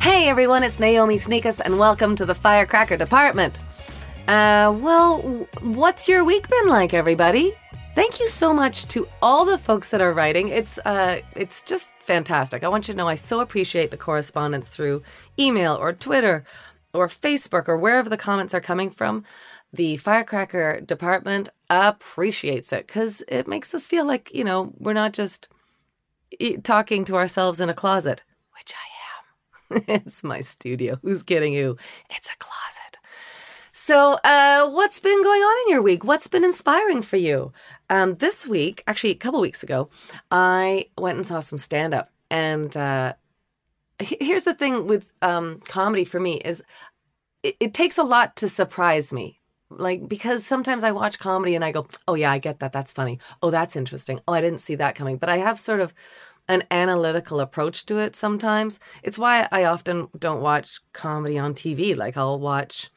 Hey everyone, it's Naomi Snieckus, and welcome to the Firecracker Department. Uh, well, what's your week been like, everybody? Thank you so much to all the folks that are writing. It's uh, it's just fantastic. I want you to know I so appreciate the correspondence through email or Twitter or Facebook or wherever the comments are coming from. The Firecracker Department appreciates it because it makes us feel like you know we're not just talking to ourselves in a closet, which I am. it's my studio. Who's kidding you? It's a closet. So, uh, what's been going on in your week? What's been inspiring for you? Um, this week, actually, a couple weeks ago, I went and saw some stand up. And uh, here's the thing with um, comedy for me is it, it takes a lot to surprise me. Like, because sometimes I watch comedy and I go, oh, yeah, I get that. That's funny. Oh, that's interesting. Oh, I didn't see that coming. But I have sort of an analytical approach to it sometimes. It's why I often don't watch comedy on TV. Like, I'll watch,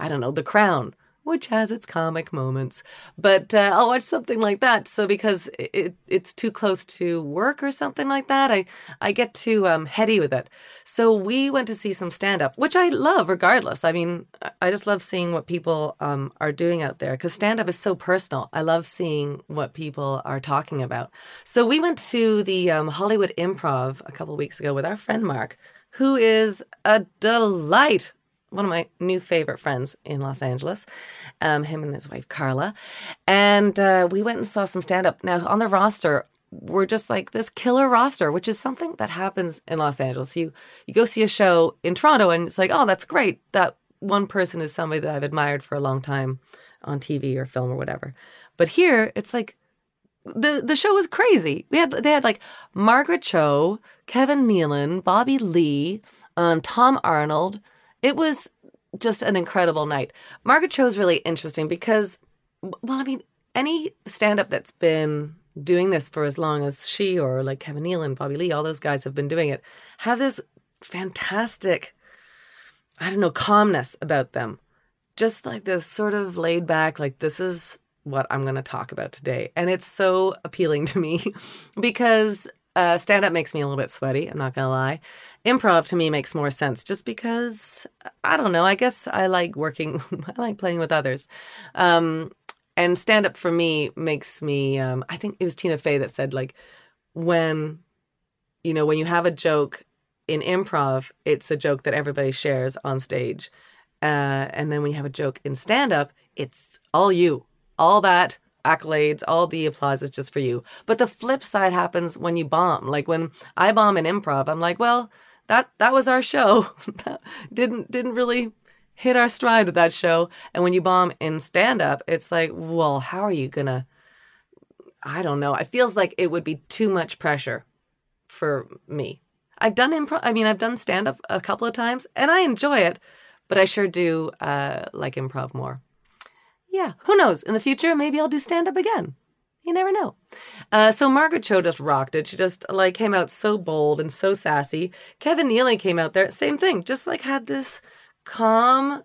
I don't know, The Crown, which has its comic moments, but uh, I'll watch something like that. So because it, it's too close to work or something like that, I I get too um, heady with it. So we went to see some stand up, which I love regardless. I mean, I- just love seeing what people um, are doing out there because stand up is so personal. I love seeing what people are talking about. So we went to the um, Hollywood Improv a couple weeks ago with our friend Mark, who is a delight one of my new favorite friends in Los Angeles, um, him and his wife Carla, and uh, we went and saw some stand up. Now on the roster, we're just like this killer roster, which is something that happens in Los Angeles. You you go see a show in Toronto, and it's like, oh, that's great. That one person is somebody that I've admired for a long time on TV or film or whatever. But here, it's like the the show was crazy. We had they had like Margaret Cho, Kevin Nealon, Bobby Lee, um, Tom Arnold. It was just an incredible night. Margaret Cho's really interesting because, well, I mean, any stand up that's been doing this for as long as she or like Kevin Nealon, Bobby Lee, all those guys have been doing it, have this fantastic, I don't know, calmness about them. Just like this sort of laid back, like this is what I'm going to talk about today. And it's so appealing to me because uh, stand up makes me a little bit sweaty. I'm not to lie. Improv to me makes more sense just because I don't know. I guess I like working, I like playing with others. Um, and stand up for me makes me, um, I think it was Tina Fey that said, like, when, you know, when you have a joke in improv, it's a joke that everybody shares on stage. Uh, and then when you have a joke in stand up, it's all you all that accolades, all the applause is just for you. But the flip side happens when you bomb. Like when I bomb an improv, I'm like, well, that that was our show. didn't didn't really hit our stride with that show. And when you bomb in stand up, it's like, well, how are you gonna I don't know. It feels like it would be too much pressure for me. I've done improv I mean, I've done stand up a couple of times and I enjoy it, but I sure do uh, like improv more yeah, who knows? In the future, maybe I'll do stand up again. You never know. Uh, so Margaret Cho just rocked it. She just like came out so bold and so sassy. Kevin Nealon came out there, same thing, just like had this calm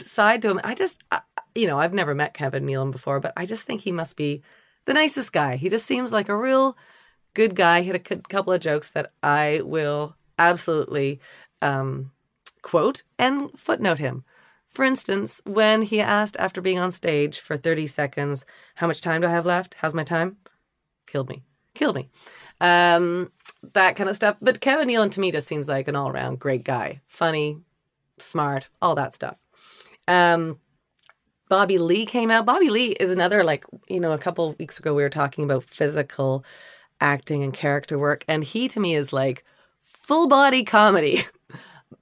side to him. I just, I, you know, I've never met Kevin Nealon before, but I just think he must be the nicest guy. He just seems like a real good guy. He had a c- couple of jokes that I will absolutely um, quote and footnote him. For instance, when he asked after being on stage for 30 seconds, how much time do I have left? How's my time? Killed me. Killed me. Um, that kind of stuff. But Kevin Nealon to me just seems like an all around great guy. Funny, smart, all that stuff. Um, Bobby Lee came out. Bobby Lee is another, like, you know, a couple weeks ago we were talking about physical acting and character work. And he to me is like full body comedy.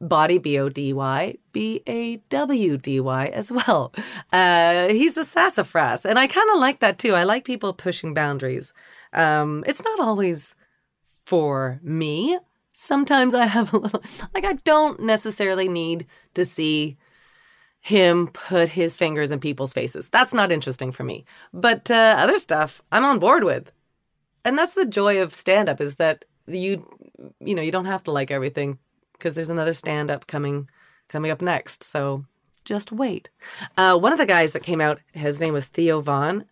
Body, B O D Y, B A W D Y as well. Uh, he's a sassafras. And I kind of like that too. I like people pushing boundaries. Um, it's not always for me. Sometimes I have a little, like, I don't necessarily need to see him put his fingers in people's faces. That's not interesting for me. But uh, other stuff, I'm on board with. And that's the joy of stand up is that you, you know, you don't have to like everything because there's another stand up coming coming up next. So just wait. Uh, one of the guys that came out, his name was Theo Von.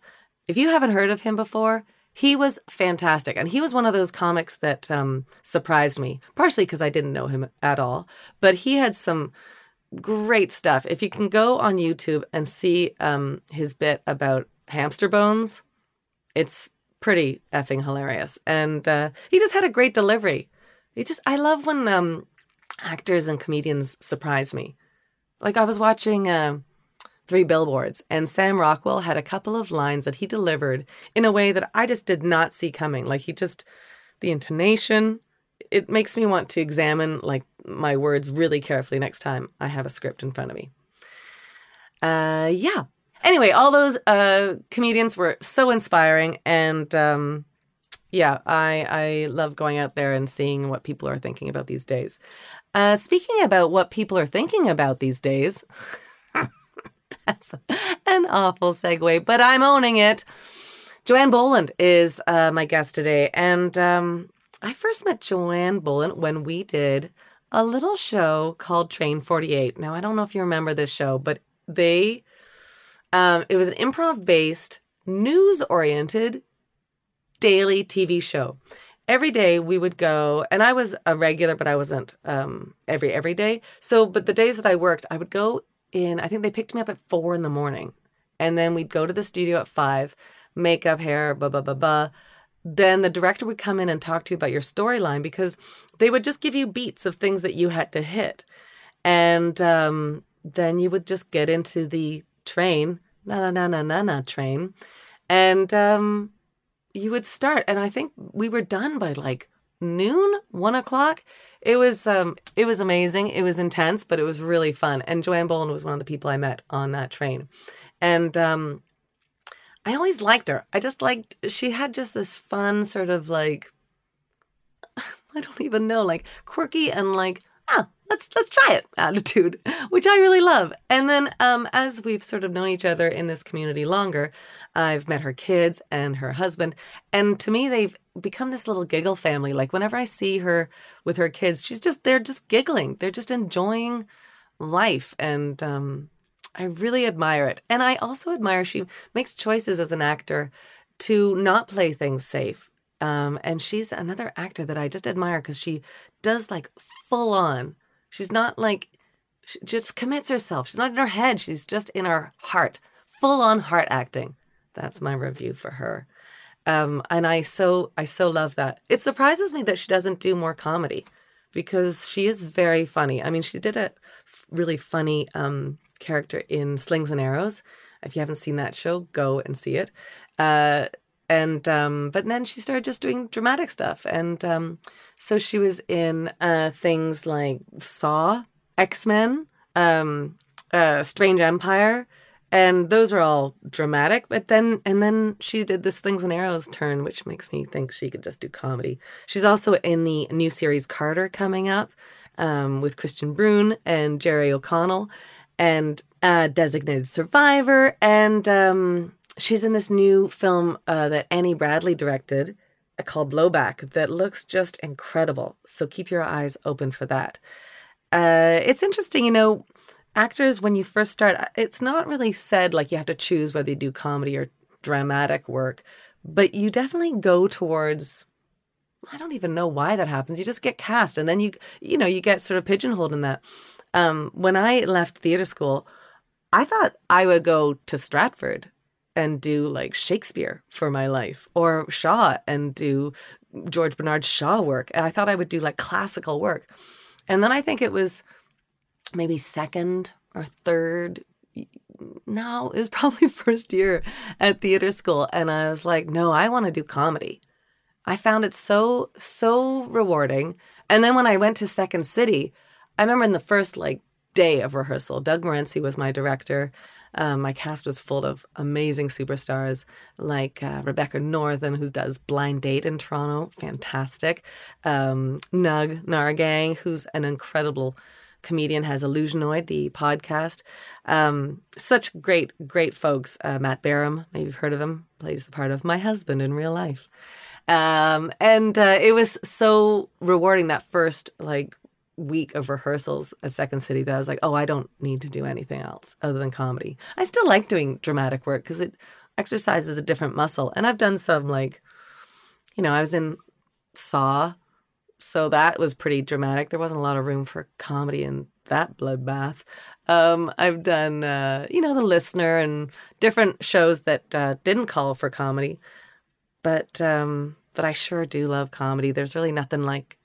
If you haven't heard of him before, he was fantastic. And he was one of those comics that um, surprised me, partially because I didn't know him at all. But he had some great stuff. If you can go on YouTube and see um, his bit about hamster bones, it's pretty effing hilarious. And uh, he just had a great delivery. He just, I love when um, actors and comedians surprise me. Like I was watching uh, Three Billboards, and Sam Rockwell had a couple of lines that he delivered in a way that I just did not see coming. Like he just, the intonation, it makes me want to examine like my words really carefully next time I have a script in front of me. Uh, yeah. Anyway, all those uh, comedians were so inspiring, and um, yeah, I I love going out there and seeing what people are thinking about these days. Uh, speaking about what people are thinking about these days, that's an awful segue, but I'm owning it. Joanne Boland is uh, my guest today, and um, I first met Joanne Boland when we did a little show called Train 48. Now, I don't know if you remember this show, but they, um, it was an improv based, news oriented daily TV show. Every day we would go, and I was a regular, but I wasn't um, every every day. So, but the days that I worked, I would go in. I think they picked me up at four in the morning, and then we'd go to the studio at five, makeup, hair, blah blah blah blah then the director would come in and talk to you about your storyline because they would just give you beats of things that you had to hit. And um, then you would just get into the train, na na na na na na train, and um, you would start. And I think we were done by like noon, one o'clock. It was um, it was amazing. It was intense, but it was really fun. And Joanne Boland was one of the people I met on that train, and um, I always liked her. I just liked she had just this fun sort of like I don't even know, like quirky and like, ah, let's let's try it attitude, which I really love. And then um as we've sort of known each other in this community longer, I've met her kids and her husband, and to me they've become this little giggle family. Like whenever I see her with her kids, she's just they're just giggling. They're just enjoying life and um I really admire it. And I also admire she makes choices as an actor to not play things safe. Um, and she's another actor that I just admire because she does like full on. She's not like, she just commits herself. She's not in her head. She's just in her heart, full on heart acting. That's my review for her. Um, and I so I so love that. It surprises me that she doesn't do more comedy because she is very funny. I mean, she did a really funny um, character in Slings and Arrows. If you haven't seen that show, go and see it. Uh, and um, but then she started just doing dramatic stuff, and um, so she was in uh, things like Saw, X Men, um, uh, Strange Empire, and those are all dramatic. But then and then she did this Slings and Arrows turn, which makes me think she could just do comedy. She's also in the new series Carter coming up um, with Kristian Bruun and Jerry O'Connell and a designated survivor. And um, she's in this new film uh, that Annie Bradley directed uh, called Blowback that looks just incredible. So keep your eyes open for that. Uh, it's interesting, you know, actors, when you first start, uh, it's not really said like you have to choose whether you do comedy or dramatic work, but you definitely go towards. I don't even know why that happens. You just get cast and then you you know, you get sort of pigeonholed in that. Um, when I left theater school, I thought I would go to Stratford and do like Shakespeare for my life or Shaw and do George Bernard Shaw work. And I thought I would do like classical work. And then I think it was maybe second or third. No, it was probably first year at theater school. And I was like, no, I want to do comedy. I found it so, so rewarding. And then when I went to Second City, I remember in the first like day of rehearsal, Doug Morency was my director. Um, my cast was full of amazing superstars like uh, Rebecca Northan, who does Blind Date in Toronto, fantastic. Um, Nug Nahrgang, who's an incredible comedian, has Illusionoid, the podcast. Um, such great, great folks. Uh, Matt Baram, maybe you've heard of him, plays the part of my husband in real life. Um, and uh, it was so rewarding that first like week of rehearsals at Second City that I was like, oh, I don't need to do anything else other than comedy. I still like doing dramatic work because it exercises a different muscle. And I've done some like, you know, I was in Saw, so that was pretty dramatic. There wasn't a lot of room for comedy in that bloodbath. Um, I've done, uh, you know, The Listener and different shows that uh, didn't call for comedy, but um, but I sure do love comedy. There's really nothing like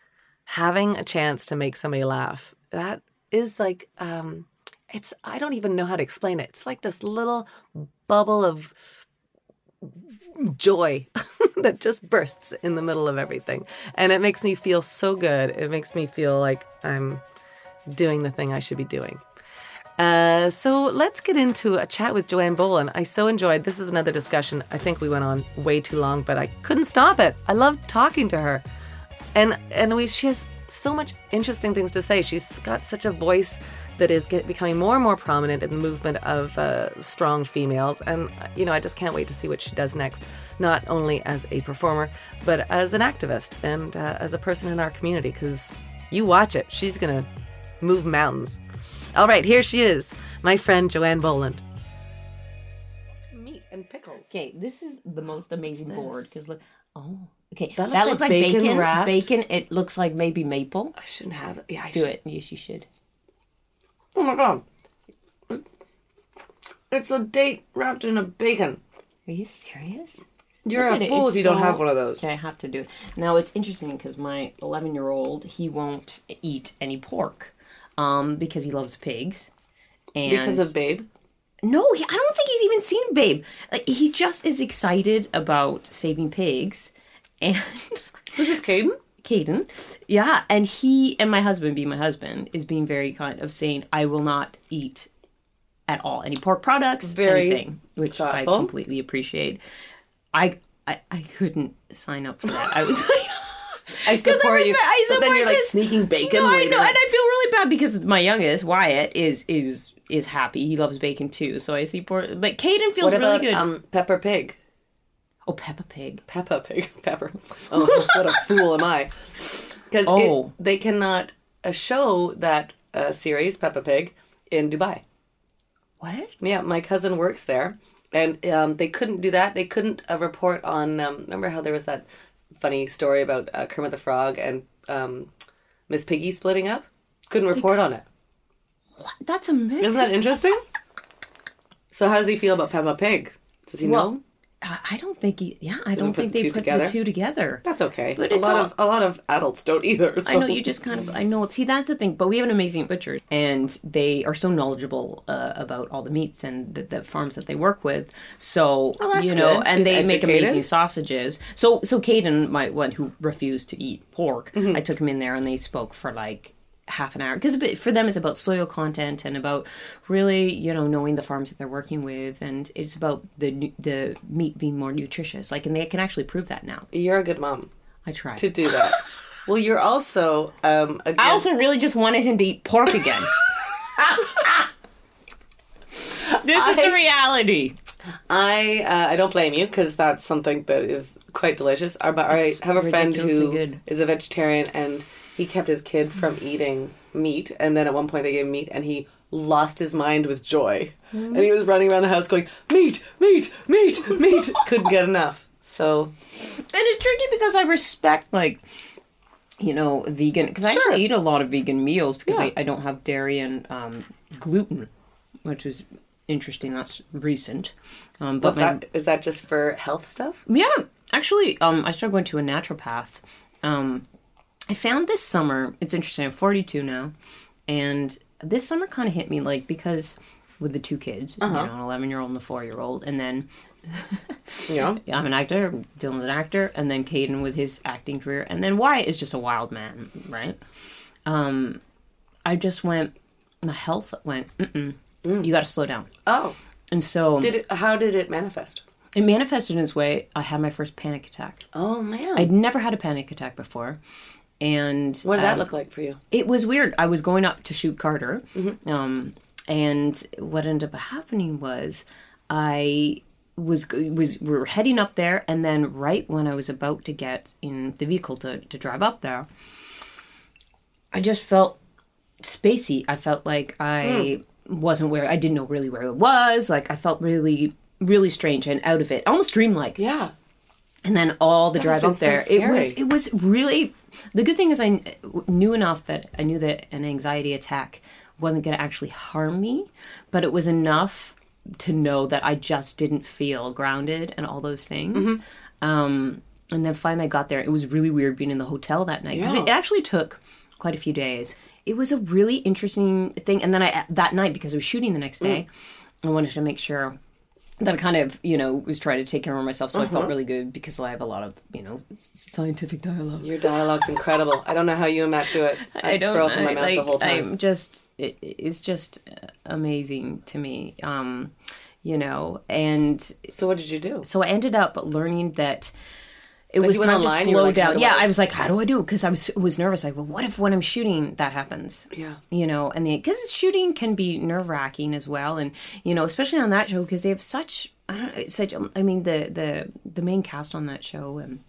having a chance to make somebody laugh. That is like, um, it's I don't even know how to explain it. It's like this little bubble of joy that just bursts in the middle of everything. And it makes me feel so good. It makes me feel like I'm doing the thing I should be doing. Uh, so let's get into a chat with Joanne Boland. I so enjoyed. This is another discussion. I think we went on way too long, but I couldn't stop it. I loved talking to her, and and we she has so much interesting things to say. She's got such a voice that is get, becoming more and more prominent in the movement of uh, strong females. And, you know, I just can't wait to see what she does next, not only as a performer, but as an activist and uh, as a person in our community, because you watch it, she's going to move mountains. All right, here she is, my friend Joanne Boland. Meat and pickles. Okay, this is the most amazing board because look. Oh, okay. That That looks looks, like like, bacon bacon. wrapped. Bacon. It looks like maybe maple. I shouldn't have it. Yeah, I Do should. it. Yes, you should. Oh my god. It's a date wrapped in a bacon. Are you serious? You're Look a at it, fool if you don't have one of those. Okay, I have to do it. Now it's interesting because my 11 year old he won't eat any pork, um, because he loves pigs. And Because of Babe. no, he, I don't think he's even seen Babe. Like, he just is excited about saving pigs, and This is Caden? Caden, yeah, and he and my husband, being my husband, is being very kind of saying, "I will not eat at all any pork products, Very anything," which I completely appreciate. I, I I couldn't sign up for that. I was like. I support was- you. I support but then you're like sneaking bacon No, I know, and I feel really bad because my youngest Wyatt is is is happy. He loves bacon too, so I see poor. But Caden feels what really good. um Pepper Pig? Oh, Peppa Pig. Peppa Pig. Pepper. Oh, what a fool am I? Because Oh. they cannot uh, show that uh, series Peppa Pig in Dubai. What? Yeah, my cousin works there, and um, they couldn't do that. They couldn't uh, report on. Um, remember how there was that funny story about uh, Kermit the Frog and um, Miss Piggy splitting up? Couldn't report on it. What? That's amazing. Isn't that interesting? so, how does he feel about Peppa Pig? Does he Well, know? I don't think he. Yeah, I don't think the they put together? the two together. That's okay. But a lot all- of a lot of adults don't either. I know you just kind of. I know. See, that's the thing. But we have an amazing butcher, and they are so knowledgeable uh, about all the meats and the, the farms that they work with. So Oh, you know, good. and they make amazing sausages. So so Caden, my one who refused to eat pork, Mm-hmm. I took him in there, and they spoke for like half an hour because for them it's about soil content and about really you know knowing the farms that they're working with and it's about the the meat being more nutritious like and they can actually prove that now You're a good mom i try to do that. well, you're also um. Again, I also really just wanted him to eat pork again. this is the reality. I uh, I don't blame you because that's something that is quite delicious. Uh, But I have a friend who is good. a vegetarian and he kept his kid from eating meat. And then at one point they gave him meat and he lost his mind with joy. And he was running around the house going meat, meat, meat, meat. Couldn't get enough. So And it's tricky because I respect, like, you know, vegan. Because I actually eat a lot of vegan meals because Yeah. I, I don't have dairy and um, gluten, which is interesting. That's recent. Um, but what's my, that? Is that just for health stuff? Yeah, actually, um, I started going to a naturopath. Um, I found this summer. It's interesting. I'm 42 now, and this summer kind of hit me like because with the two kids, you know, an 11 year old and a four year old, and then You know? I'm an actor. Dylan's an actor, and then Caden with his acting career, and then Wyatt is just a wild man, right? Um, I just went. My health went. Mm-mm, You got to slow down, Oh, and so did it? How did it manifest? it manifested in this way. I had my first panic attack. Oh man, I'd never had a panic attack before. And what did that um, look like for you? It was weird. I was going up to shoot Carter. Mm-hmm. Um, and what ended up happening was I was was we were heading up there and then right when I was about to get in the vehicle to, to drive up there, I just felt spacey. I felt like I wasn't where I didn't know really where it was. Like I felt really, really strange and out of it, almost dreamlike. Yeah. And then all the That drive up there, so it was it was really. The good thing is I knew enough that I knew that an anxiety attack wasn't going to actually harm me, but it was enough to know that I just didn't feel grounded and all those things. Mm-hmm. Um, and then finally I got there. It was really weird being in the hotel that night because Yeah. it actually took quite a few days. It was a really interesting thing. And then I that night because I was shooting the next day, Mm. I wanted to make sure that I kind of you know was trying to take care of myself. So I Mm-hmm. felt really good because I have a lot of you know scientific dialogue. Your dialogue's incredible. I don't know how you and Matt do it. I'd I don't throw up in my I- mouth like the whole time. I'm just it, it's just amazing to me. Um, you know, and So what did you do? so I ended up learning that it Like was time to slow like, down. do Yeah, I- was like, how do I do? Because I was was nervous. Like, well, what if when I'm shooting that happens? Yeah. you know, and because shooting can be nerve wracking as well, and you know, especially on that show because they have such. I such. I mean, the the the main cast on that show and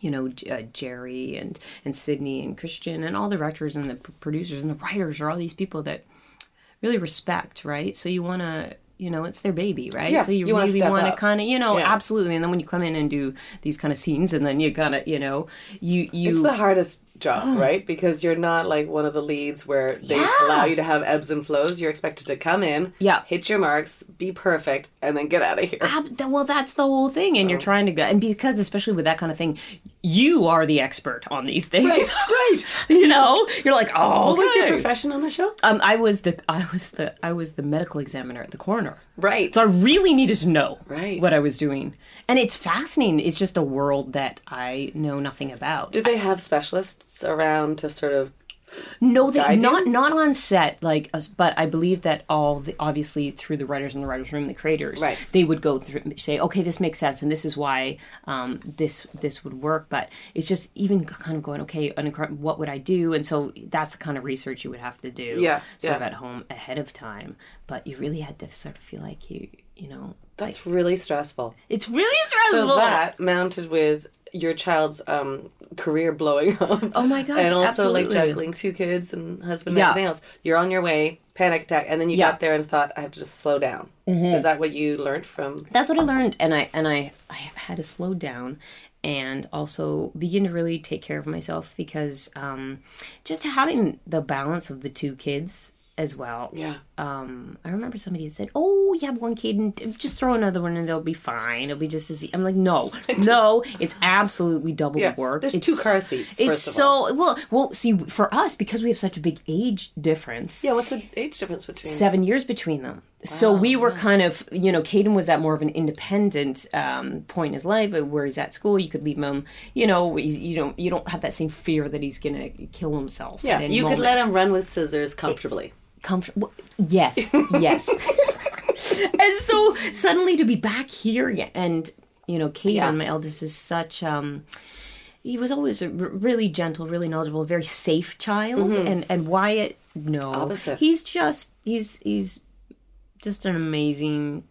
you know uh, Jerry and and Sydney and Kristian and all the directors and the p- producers and the writers are all these people that really respect, right? So you want to, you know, it's their baby, right? Yeah, so you, you really want to kind of, you know, Yeah. absolutely. And then when you come in and do these kind of scenes, and then you kind of, you know, you you It's the hardest job, right? Because you're not like one of the leads where they Yeah. allow you to have ebbs and flows. You're expected to come in, Yeah. hit your marks, be perfect, and then get out of here. Well, that's the whole thing, and Oh. you're trying to go, and because especially with that kind of thing, you are the expert on these things, right. you know, you're like, oh, What was your profession on the show? Um, I was the I was the I was the medical examiner at the coroner. Right. So I really needed to know Right. what I was doing. And it's fascinating. It's just a world that I know nothing about. Did they have specialists around to sort of No, they not not on set like us, but I believe that all the obviously through the writers in the writers room, the creators, Right. they would go through say, okay, this makes sense, and this is why um, this this would work. But it's just even kind of going, okay, what would I do? And so that's the kind of research you would have to do, Yeah, sort of at home ahead of time. But you really had to sort of feel like you, you know, that's really stressful. it's really stressful. So that mounted with your child's um, career blowing up. Oh my gosh, And also like absolutely. juggling two kids and husband Yeah. and everything else. You're on your way, panic attack, and then you Yeah. Mm-hmm. got there and thought, I have to just slow down. Is that what you learned from? that's what I learned, and I and I I had to slow down and also begin to really take care of myself because um, just having the balance of the two kids as well. Yeah. Um, I remember somebody said, "Oh, you have one kid, and just throw another one, and they'll be fine. It'll be just as." E-. I'm like, "No, no, it's absolutely double Yeah, the work. there's It's- two car seats, It's so well. Well, see, for us because we have such a big age difference Yeah, what's the age difference between seven years between them. So we were kind of, you know, Caden was at more of an independent um, point in his life uh, where he's at school. You could leave him, you know, you don't you don't have that same fear that he's gonna kill himself. Yeah, you could let him run with scissors comfortably. Comfortable. Yes, yes. and so suddenly to be back here and you know, Yeah. my eldest, is such. um he was always a r- really gentle, really knowledgeable, very safe child, and and Wyatt, no, Mm-hmm. Opposite. He's just he's he's just an amazing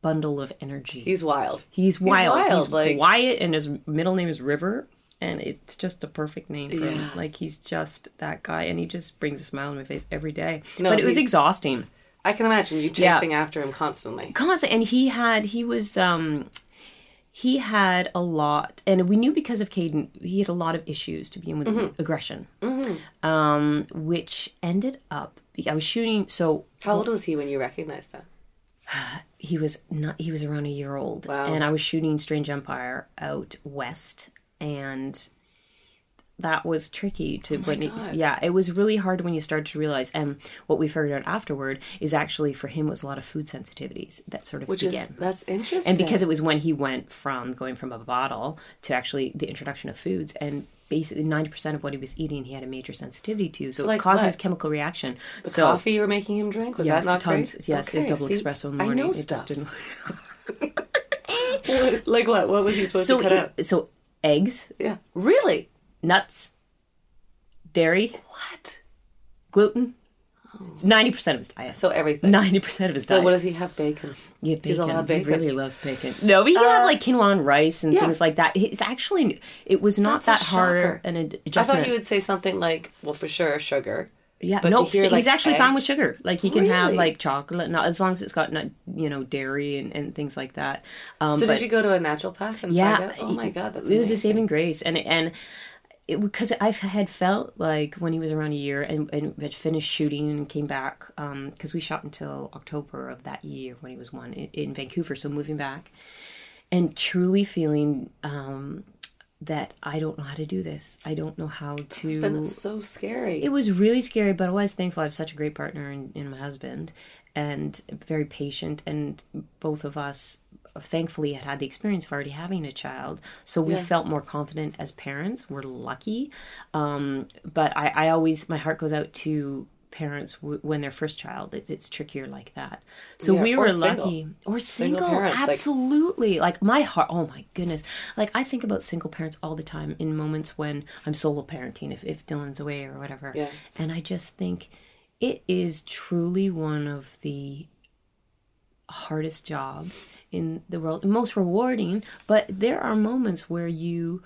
bundle of energy. He's wild. He's wild. He's, wild, like- Wyatt, and his middle name is River, and it's just a perfect name for him. Yeah. Like he's just that guy, and he just brings a smile on my face every day. No, but it was exhausting, I can imagine you Yeah. chasing after him constantly. constant. And he had he was um he had a lot, and we knew because of Caden, he had a lot of issues to begin with Mm-hmm. aggression, um, which ended up. I was shooting, so How old was he when you recognized that? he was not he was around a year old Wow. and i was shooting strange empire out west and that was tricky to oh when it- yeah it was really hard when you started to realize and what we figured out afterward is actually for him was a lot of food sensitivities that sort of Which began is that's interesting. and because it was when he went from going from a bottle to actually the introduction of foods and basically 90% of what he was eating he had a major sensitivity to so it's causing what? this chemical reaction the so coffee you were making him drink was yes that not tons great? yes Okay, a double see, espresso in the morning I know it just didn't like what? What was he supposed so to cut out? so eggs Yeah, really? nuts dairy What? gluten 90% of his diet So everything. 90% of his So diet what does he have? Bacon. yeah, bacon. He's allowed He really loves bacon. No, but he can have uh, like quinoa and rice and yeah. things like that. It's actually it was not That's a that hard shocker. an I adjustment. thought you would say something like, "Well, for sure, sugar Yeah, But no, hear, he's like, actually fine with sugar. Like he can have like chocolate, not as long as it's got not you know dairy and, and things like that. Um, So but did you go to a naturopath and yeah? Oh my god, that's it was a saving grace, and and it because I had felt like when he was around a year and, and had finished shooting and came back because we shot until October of that year when he was one in, in Vancouver, so moving back and truly feeling um, that I don't know how to do this. I don't know how to. It's been so scary. It was really scary, but I was thankful I have such a great partner in, in my husband and very patient. And both of us, thankfully, had had the experience of already having a child. So we Yeah. felt more confident as parents. We're lucky. Um, but I, I always, my heart goes out to parents w- when their first child it, it's trickier like that. So Yeah, we were single. lucky. Or single, parents, like- absolutely. Like my heart oh my goodness. Like i think about single parents all the time in moments when i'm solo parenting if, if dylan's away or whatever. Yeah. and i just think it is truly one of the hardest jobs in the world. Most rewarding but there are moments where you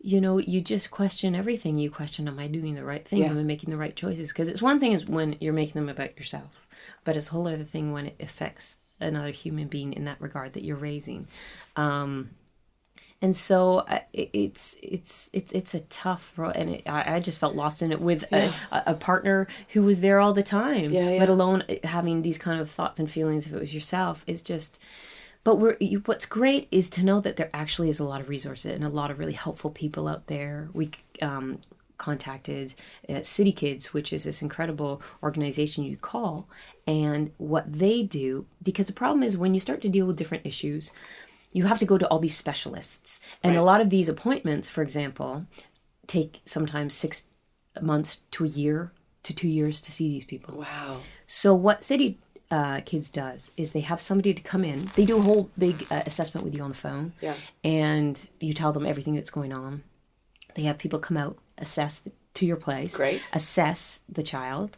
you know you just question everything you question am i doing the right thing Yeah. am i making the right choices because it's one thing is when you're making them about yourself but it's a whole other thing when it affects another human being in that regard that you're raising um and so it- it's it's it's it's a tough road, and it, I, I just felt lost in it with a, a partner who was there all the time. Yeah, yeah. Let alone uh, having these kind of thoughts and feelings if it was yourself. Is just. But we're you, what's great is to know that there actually is a lot of resources and a lot of really helpful people out there. We um, contacted uh, City Kids, which is this incredible organization you call, and what they do. Because the problem is when you start to deal with different issues, you have to go to all these specialists, and a lot of these appointments, for example, take sometimes six months to a year to two years to see these people. wow. So what City uh, Kids does is they have somebody to come in. They do a whole big uh, assessment with you on the phone. Yeah. And you tell them everything that's going on. They have people come out, assess the, to your place. Great. Assess the child.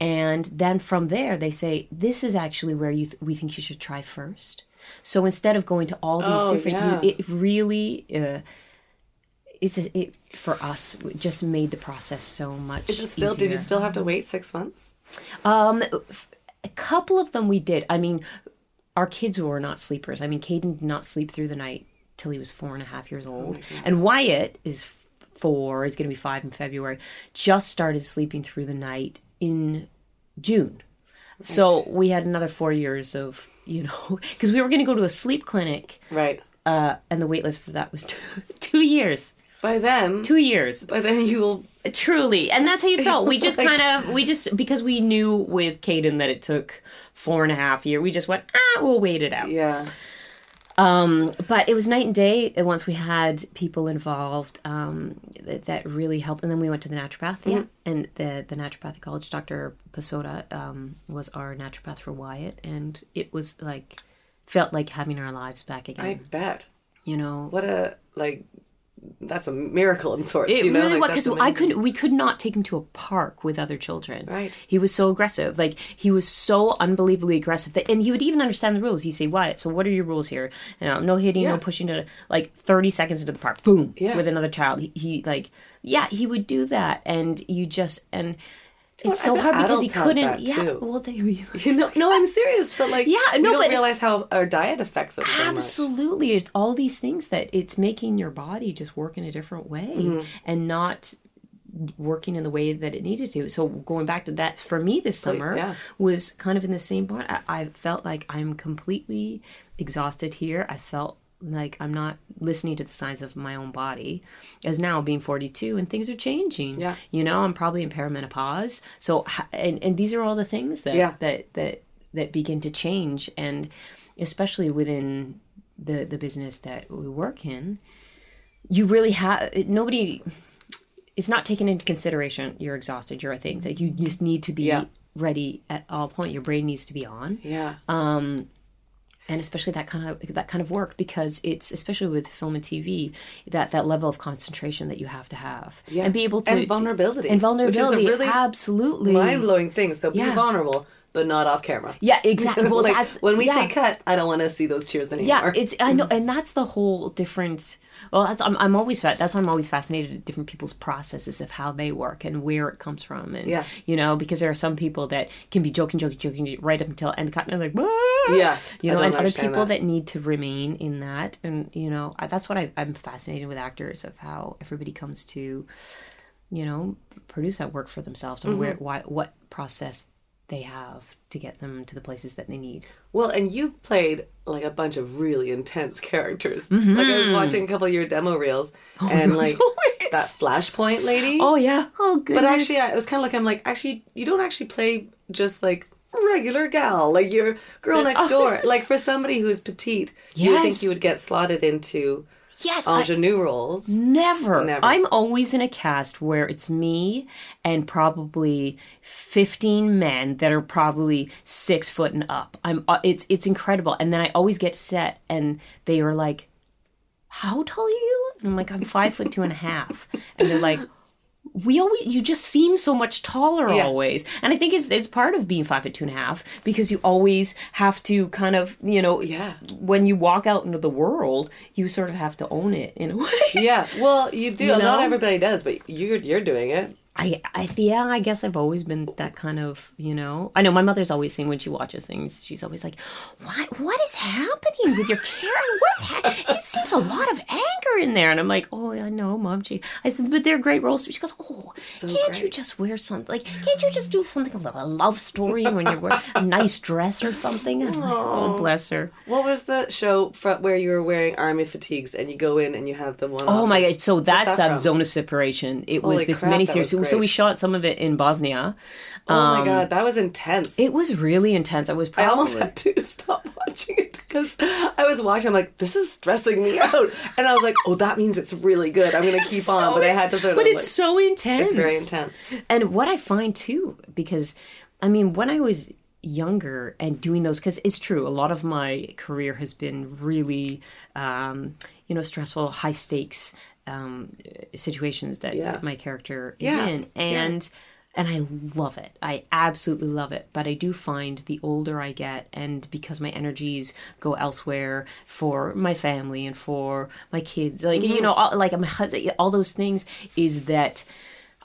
And then from there, they say, this is actually where you th- we think you should try first. So instead of going to all these Oh, different, yeah. you, it really, uh, it's a, it for us it just made the process so much. Is it still? Did you still have to wait six months? Um, a couple of them we did. I mean, our kids were not sleepers. I mean, Caden did not sleep through the night till he was four and a half years old, and Wyatt is four. He's going to be five in February. Just started sleeping through the night in June. So we had another four years of you know because we were going to go to a sleep clinic, Right. uh, and the wait list for that was two, two years. By then, Two years. by then you will. Truly, and that's how you felt. We just kind of, we just because we knew with Caden that it took four and a half year. We just went, ah, we'll wait it out. Yeah. Um, but it was night and day uh, once we had people involved um, that, that really helped. And then we went to the naturopath, Mm-hmm. yeah. And the the naturopathic college, Dr. Pasoda, um, was our naturopath for Wyatt, and it was like felt like having our lives back again. I bet. you know, What a like. That's a miracle in sorts. It you know? really like, was because I couldn't. We could not take him to a park with other children. Right. He was so aggressive. Like he was so unbelievably aggressive. That, and he would even understand the rules. He'd say, "Wyatt, so what are your rules here? You um, know, no hitting, Yeah. no pushing to like thirty seconds into the park, boom, Yeah. with another child." He, he like, yeah, he would do that, and you just and. It's so hard because he couldn't. Yeah, well, they really You know, no, I'm serious. But like, Yeah, we no, don't but- realize how our diet affects us. So. Absolutely. It's all these things that it's making your body just work in a different way Mm-hmm. and not working in the way that it needed to. So going back to that for me this summer yeah. was kind of in the same point. I, I felt like I'm completely exhausted here. I felt like I'm not listening to the signs of my own body as now being 42 and things are changing. Yeah. You know, I'm probably in perimenopause. So and and these are all the things that Yeah. that that that begin to change and especially within the the business that we work in you really have nobody it's not taken into consideration you're exhausted you're a thing that you just need to be Yeah. ready at all point your brain needs to be on Yeah. Um, and especially that kind of that kind of work because it's especially with film and TV that that level of concentration that you have to have Yeah. and be able to And vulnerability, and which is a vulnerability really absolutely Mind blowing thing. So be Yeah. vulnerable. But not off camera. Yeah, exactly. Well, like, that's when we yeah. say cut, I don't want to see those tears anymore. Yeah, it's I know, and that's the whole different. Well, that's I'm, I'm always that's why I'm always fascinated at different people's processes of how they work and where it comes from, and Yeah. you know, because there are some people that can be joking, joking, joking right up until end cut, and they're like, "What?" Yeah, you know, and other people that. that. need to remain in that, and you know, I, that's what I, I'm fascinated with actors of how everybody comes to, you know, produce that work for themselves and Mm-hmm. where why what process they have to get them to the places that they need. Well, and you've played like a bunch of really intense characters. Mm-hmm. Like I was watching a couple of your demo reels, and like always. that Flashpoint lady. Oh yeah. Oh good. But actually, I was kind of like, I'm like, actually, you don't actually play just like regular gal, like you're girl next door. always- Like for somebody who's petite, you would think you would get slotted into yes, I- ingenue roles. Never. Never. I'm always in a cast where it's me and probably 15 men that are probably six foot and up. I'm. uh, It's it's incredible. And then I always get set, and they are like, "How tall are you?" And I'm like, "I'm five foot two and a half." And they're like. We always, you just seem so much taller Yeah. always, and I think it's it's part of being five foot two and a half because you always have to kind of you know Yeah. when you walk out into the world, you sort of have to own it in a way. Yeah, well, you do. You Not everybody does, but you're you're doing it. I, I, yeah, I guess I've always been that kind of, you know. I know my mother's always saying when she watches things, she's always like, "What, what is happening with your Karen? What's ha- it seems a lot of anger in there." And I'm like, "Oh, I know, mom." She, I said, "But they're great roles." She goes, "Oh, can't you just wear something? Like, can't you just do something like a love story when you're wearing a nice dress or something?" I'm like, "Oh, bless her." What was the show where you were wearing army fatigues and you go in and you have the one? Oh my god! So that's that? Zone of Separation. It was this crap, miniseries. Was So, so we shot some of it in Bosnia. Oh my god, that was intense. It was really intense. I was I almost had to stop watching it because I was watching. I'm like, this is stressing me out, and I was like, oh, that means it's really good. I'm gonna keep on, but I had to sort of. But it's like, so intense. It's very intense. And what I find too, because I mean, when I was younger and doing those, because it's true, a lot of my career has been really, um, you know, stressful, high stakes um, situations that Yeah. my character is Yeah. in, and. And I love it. I absolutely love it. But I do find the older I get, and because my energies go elsewhere for my family and for my kids, like you know, all, like my husband, all those things, is that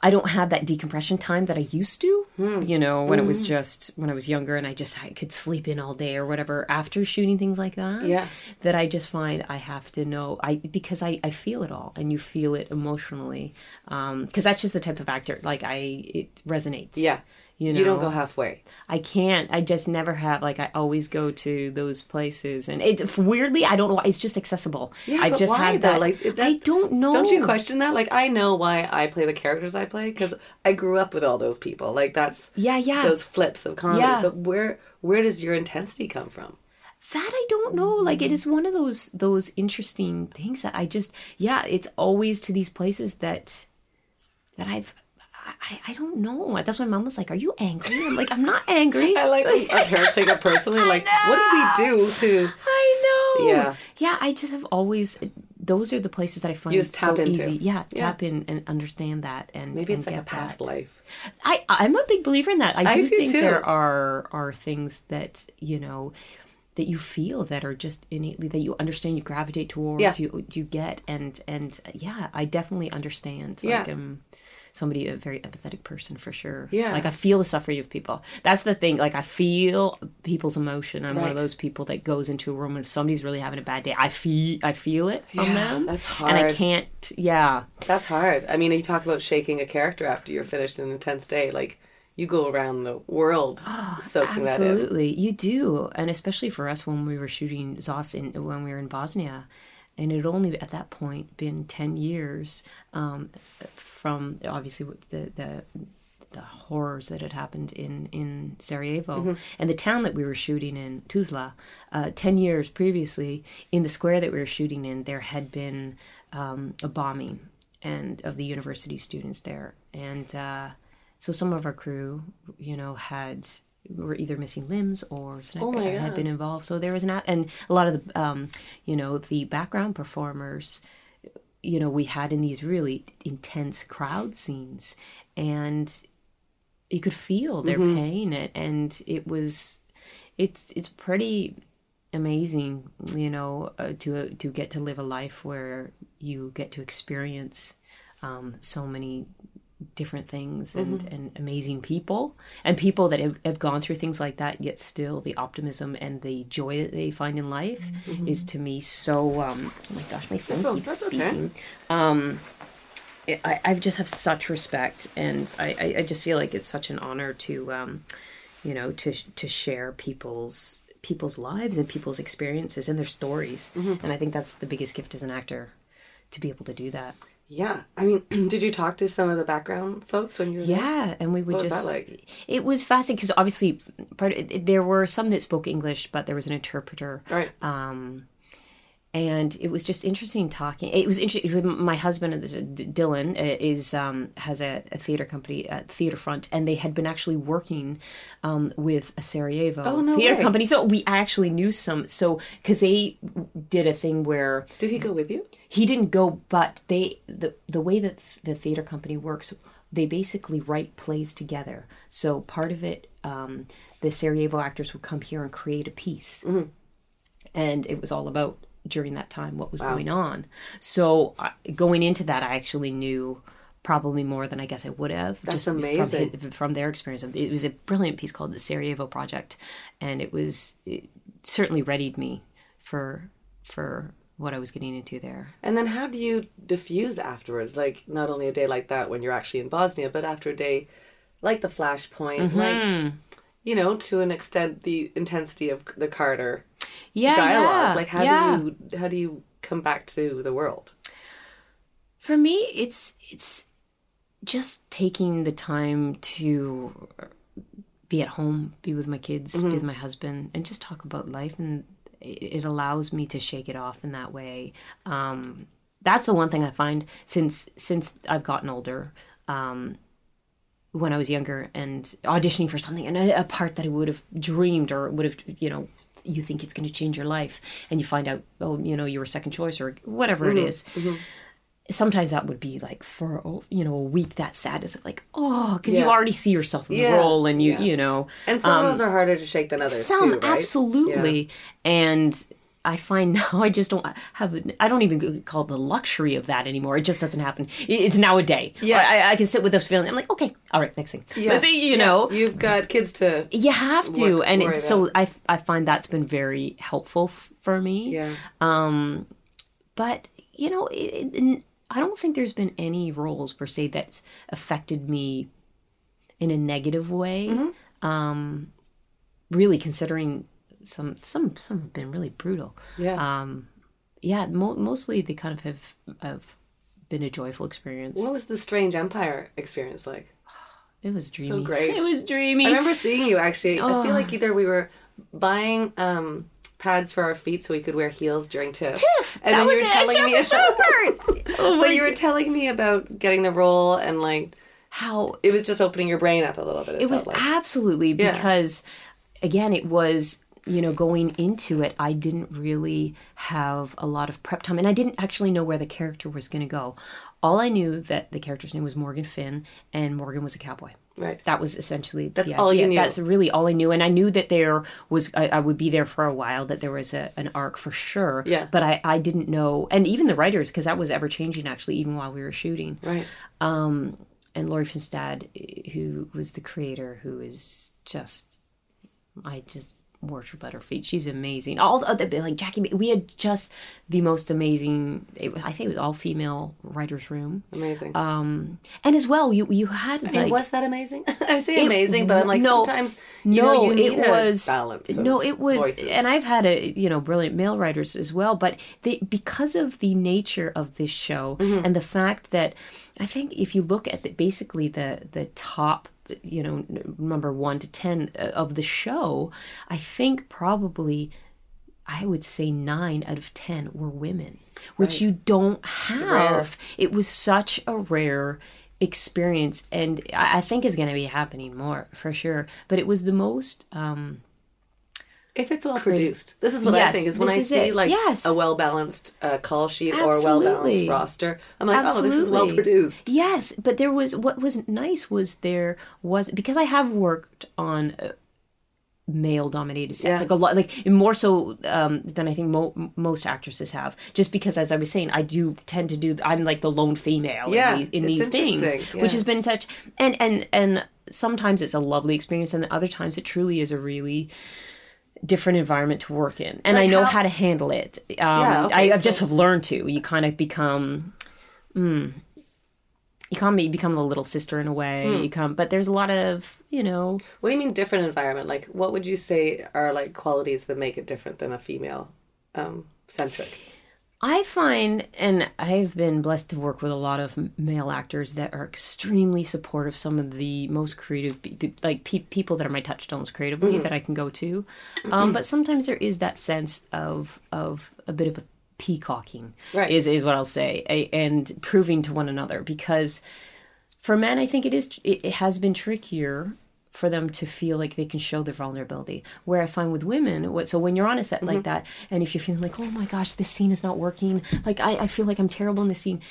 I don't have that decompression time that I used to. Hmm. You know, when it was hmm. just when I was younger and I just I could sleep in all day or whatever after shooting things like that. Yeah. That I just find I have to know I because I I feel it all and you feel it emotionally um, because that's just the type of actor like I it resonates. Yeah, You know, you don't go halfway. I can't. I just never have. Like I always go to those places, and it weirdly I don't know. why, It's just accessible. Yeah, I've but just why, had though? that. Like, that- I don't know. Don't you question that? Like, I know why I play the characters I play because I grew up with all those people. Like, that's Yeah, yeah. those flips of comedy. Yeah. But where where does your intensity come from? That I don't know. Like it mm. is one of those those interesting things that I just yeah. It's always to these places that that I've. I, I don't know. That's why mom was like, "Are you angry?" I'm like, "I'm not angry." I like our parents take it personally. Like, what did we do to? I know. Yeah. Yeah, I just have always those are the places that I find You just so into. easy. Yeah, Yeah. tap in and understand that and Maybe and it's like a past that. life. I I'm a big believer in that. I do, I do think too. there are are things that, you know, that you feel that are just innately that you understand you gravitate towards Yeah. you you get and and yeah, I definitely understand. Yeah. Like um somebody a very empathetic person for sure. Yeah. Like I feel the suffering of people. That's the thing. Like I feel people's emotion. I'm one of those people that goes into a room and if somebody's really having a bad day, I feel I feel it from Yeah, them. that's And I can't yeah. That's hard. I mean, you talk about shaking a character after you're finished an intense day. Like, you go around the world ah, soaking that in. Absolutely, you do, and especially for us when we were shooting Zos in when we were in Bosnia, and it had only at that point been ten years um, from obviously the the the horrors that had happened in in Sarajevo and the town that we were shooting in Tuzla. Uh, ten years previously, in the square that we were shooting in, there had been um, a bombing and of the university students there, and. Uh, so some of our crew, you know, had were either missing limbs or sniper Oh had been involved. So there was an a- and a lot of the, um, you know, the background performers, you know, we had in these really intense crowd scenes, and you could feel their Mm-hmm. pain and, and it was it's it's pretty amazing you know uh, to to get to live a life where you get to experience um, so many different things and, Mm-hmm. and amazing people and people that have, have gone through things like that yet still the optimism and the joy that they find in life is to me so um oh my gosh my phone Oh, keeps that's okay. speaking um I, I just have such respect and I, I, I just feel like it's such an honor to um you know to to share people's people's lives and people's experiences and their stories Mm-hmm. and i think that's the biggest gift as an actor to be able to do that Yeah. I mean, did you talk to some of the background folks when you were there? Yeah, and we would What was just. that like? It was fascinating because obviously, part it, there were some that spoke English, but there was an interpreter. Right. Um, and it was just interesting talking. It was interesting. My husband, uh, Dylan, uh, is um, has a, a theater company at Theater Front, and they had been actually working um, with a Sarajevo Oh, no theater way. company. So we actually knew some. So because they did a thing where Did he go with you? he didn't go but they the the way that the theater company works they basically write plays together so part of it um, the sarajevo actors would come here and create a piece and it was all about during that time what was going on so uh, going into that i actually knew probably more than i guess i would have That's from, amazing. hi- from their experience it was a brilliant piece called the sarajevo project and it was it certainly readied me for for what i was getting into there And then how do you diffuse afterwards? Like not only a day like that when you're actually in Bosnia, but after a day like the flashpoint, Mm-hmm. like you know, to an extent the intensity of the Carter yeah dialogue. yeah, like how yeah. do you how do you come back to the world? for me it's it's just taking the time to be at home be with my kids be with my husband and just talk about life and it, it allows me to shake it off in that way um, that's the one thing i find since since i've gotten older um, when I was younger and auditioning for something and a, a part that I would have dreamed or would have, you know, you think it's going to change your life and you find out, oh, you know, you were second choice or whatever it is. Sometimes that would be like for, you know, a week that sadness of like, oh, because you already see yourself in Yeah, the role and you, yeah. you know, And some roles are harder to shake than others. Um, some too, right? absolutely. And I find now I just don't have, I don't even call it the luxury of that anymore. It just doesn't happen. It's now a day. Yeah. I, I can sit with this feeling. I'm like, okay, all right, next thing. Yeah. See, you know, You've got kids to you have to. And it's, so I, I find that's been very helpful f- for me. Yeah. Um, But, you know, it, it, I don't think there's been any roles per se that's affected me in a negative way. Mm-hmm. Um, really considering some, some, some have been really brutal. Yeah. Um, yeah, mo- mostly they kind of have, have been a joyful experience. what was the Strange Empire experience like? it was dreamy. So great. It was dreamy. I remember seeing you actually. I feel like either we were buying um, pads for our feet so we could wear heels during TIFF. Tiff, And that then you were telling me sure. oh But you were telling me about getting the role and like how it was just opening your brain up a little bit. It, it was like. absolutely Yeah. because again it was you know going into it i didn't really have a lot of prep time and i didn't actually know where the character was going to go all i knew that the character's name was morgan finn and morgan was a cowboy right. that was essentially That's all you knew. That's really all I knew, and I knew that there was I, I would be there for a while. That there was a, an arc for sure. Yeah. But I I didn't know, and even the writers because that was ever changing actually, even while we were shooting Right. um, and Laurie Finstad, who was the creator, who is just, I just worship at her feet. She's amazing. All the other, like Jackie, we had just the most amazing. It, I think it was all female writers' room, Amazing. um, and as well, you you had I mean, was that amazing? I say amazing, but I'm like no, sometimes you no, know you it was no, it was, voices. and I've had a you know brilliant male writers as well, but they because of the nature of this show Mm-hmm. and the fact that I think if you look at the, basically the the top you know number one to ten uh, of the show, I think probably I would say nine out of ten were women, which you don't have. It was such a rare experience, and I I think is going to be happening more for sure. But it was the most. Um, If it's well produced, this is what I think. Is when I is see it. like Yes. a well balanced uh, call sheet or a well balanced roster, I'm like, oh, this is well produced. Yes, but there was what was nice was there was because I have worked on uh, male dominated sets Yeah. like a lot like more so um, than I think mo- most actresses have just because as I was saying I do tend to do I'm like the lone female Yeah, in these, in these things interesting, which has been such and and and sometimes it's a lovely experience and other times it truly is a really different environment to work in and Like I know how- how, to handle it um, Yeah, okay, I, I've just have learned to you kind of become you kind of become the little sister in a way. Hmm. You come, but there's a lot of you know. What do you mean different environment? Like, what would you say are like qualities that make it different than a female um, centric? I find, and I've been blessed to work with a lot of male actors that are extremely supportive. Some of the most creative, like pe- people that are my touchstones creatively Mm-hmm. that I can go to. Um, but sometimes there is that sense of of a bit of a peacocking, Right. Is is what I'll say, a, and proving to one another because for men, I think it is it, it has been trickier for them to feel like they can show their vulnerability. Where I find with women, what so when you're on a set Mm-hmm. like that, and if you're feeling like, oh my gosh, this scene is not working, like I, I feel like I'm terrible in this scene.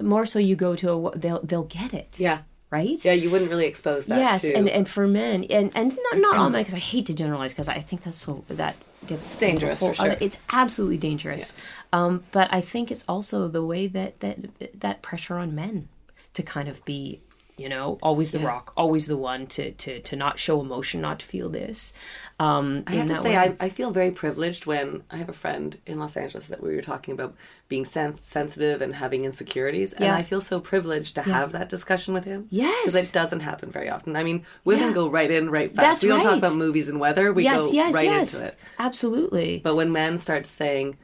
More so, you go to a they'll they'll get it, Yeah, right? yeah. You wouldn't really expose that. Yes, to... and and for men, and and not not all men, because I hate to generalize, because I think that's so that gets dangerous, for a whole sure. It's absolutely dangerous. Um, but I think it's also the way that that that pressure on men to kind of be, you know, always the rock, always the one to to to not show emotion, not to feel this. Um, I have to say, I, I feel very privileged when I have a friend in Los Angeles that we were talking about being sen- sensitive and having insecurities, and Yeah. I feel so privileged to have that discussion with him. Yes. because it doesn't happen very often. I mean, women Yeah. go right in, right fast. That's we don't talk about movies and weather. We yes, go yes, right yes, into it. absolutely. But when men start saying,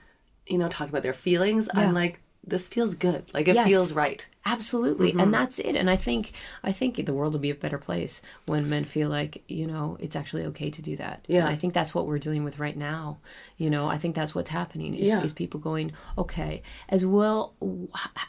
you know, talking about their feelings, Yeah. I'm like, this feels good. Like it feels right. Absolutely, Mm-hmm. and that's it. And I think I think the world will be a better place when men feel like you know it's actually okay to do that. Yeah. and I think that's what we're dealing with right now. You know, I think that's what's happening is, Yeah. is people going okay as well.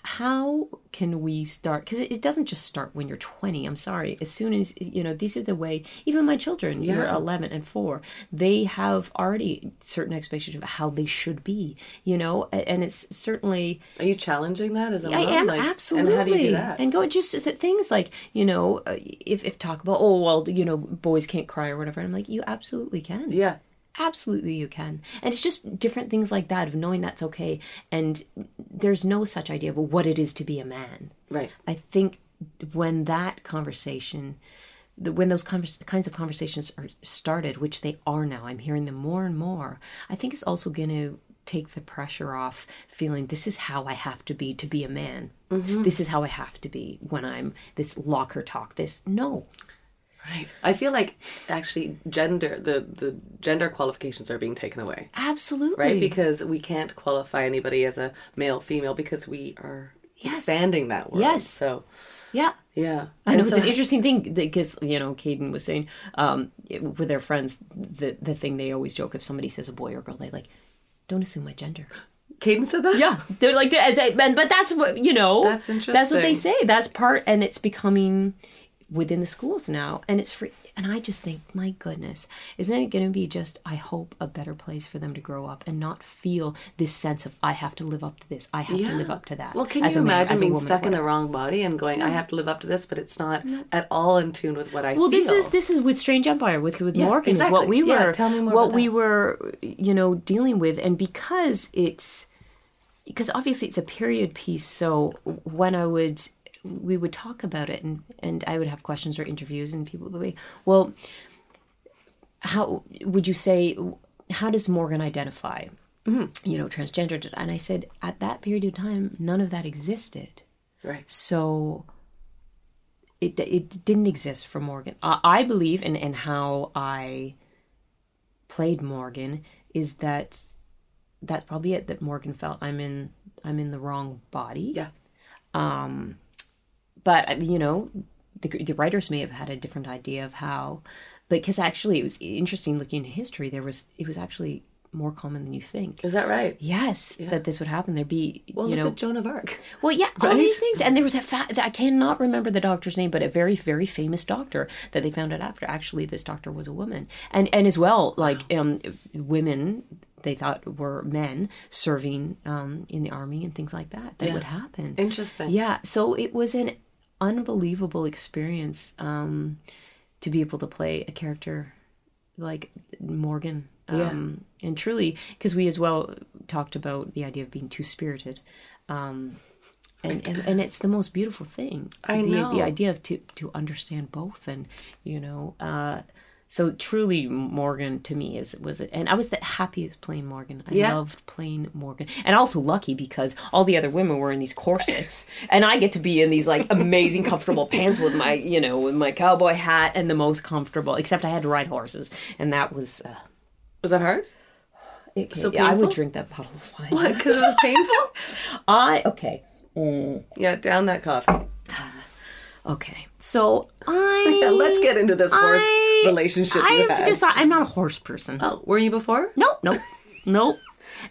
How can we start? Because it, it doesn't just start when you're 20. I'm sorry. As soon as you know, these are the way. Even my children, you're 11 and four, they have already certain expectations of how they should be. You know, and it's certainly. Are you challenging that as a I mom? am Like, absolutely. And how do you do that? And go just things like you know, uh, if if talk about oh well, you know, boys can't cry or whatever. And I'm like, you absolutely can. yeah. Absolutely, you can. And it's just different things like that of knowing that's okay. And there's no such idea of what it is to be a man. Right. I think when that conversation, when those convers- kinds of conversations are started, which they are now, I'm hearing them more and more. I think it's also going to take the pressure off feeling this is how I have to be to be a man. This is how I have to be when I'm this locker talk. This no, Right. I feel like actually gender the the gender qualifications are being taken away. absolutely Right? Because we can't qualify anybody as a male female because we are expanding that word. Yes. So yeah. yeah. I know And it's an interesting thing because you know Caden was saying um, with their friends the the thing they always joke if somebody says a boy or girl they like don't assume my gender. Caden said that? Yeah, they're like as I, and but that's what you know. That's interesting. That's what they say. That's part, and it's becoming within the schools now, and it's free. And I just think, my goodness, isn't it going to be just? I hope a better place for them to grow up and not feel this sense of I have to live up to this. I have to live up to that. Well, can as you man, imagine being woman, stuck in the wrong body and going, I have to live up to this, but it's not at all in tune with what I Well, feel. this is this is with Strange Empire with with Yeah, Morgan exactly. what we Yeah, were more what we that. were you know dealing with, and because it's because obviously it's a period piece. So when I would we would talk about it, and and I would have questions or interviews, and people would be well, how would you say? How does Morgan identify? Mm-hmm. You know, transgender, and I said at that period of time, none of that existed. right. So it it didn't exist for Morgan. I, I believe, and and how I played Morgan is that that's probably it. That Morgan felt I'm in I'm in the wrong body. Yeah. But uh, you know, the the writers may have had a different idea of how, but because actually it was interesting looking into history. There was it was actually more common than you think. Is that right? Yes, that this would happen. There'd be Well, you look know at Joan of Arc. well, yeah, all these things, and there was a fa- I cannot remember the doctor's name, but a very, very famous doctor that they found out after. Actually, this doctor was a woman, and and as well, like um, women they thought were men serving um, in the army and things like that. That would happen. Interesting. Yeah, so it was an unbelievable experience um, to be able to play a character like Morgan. Um, And truly, because we as well talked about the idea of being two spirited. Um, and, and, and it's the most beautiful thing. I the, know. The idea of to, to understand both. And, you know, uh, so truly Morgan to me is was it, and I was the happiest playing Morgan. I Yeah. loved playing Morgan. And also lucky because all the other women were in these corsets and I get to be in these like amazing comfortable pants with my, you know, with my cowboy hat and the most comfortable except I had to ride horses and that was uh, Was that hard? it, So yeah, I would drink that bottle of wine. What? Because it was painful? I okay. yeah, down that coffee. Okay. So I Yeah, let's get into this horse I- relationship I have had. decided I'm not a horse person. oh, were you before? Nope, nope, nope.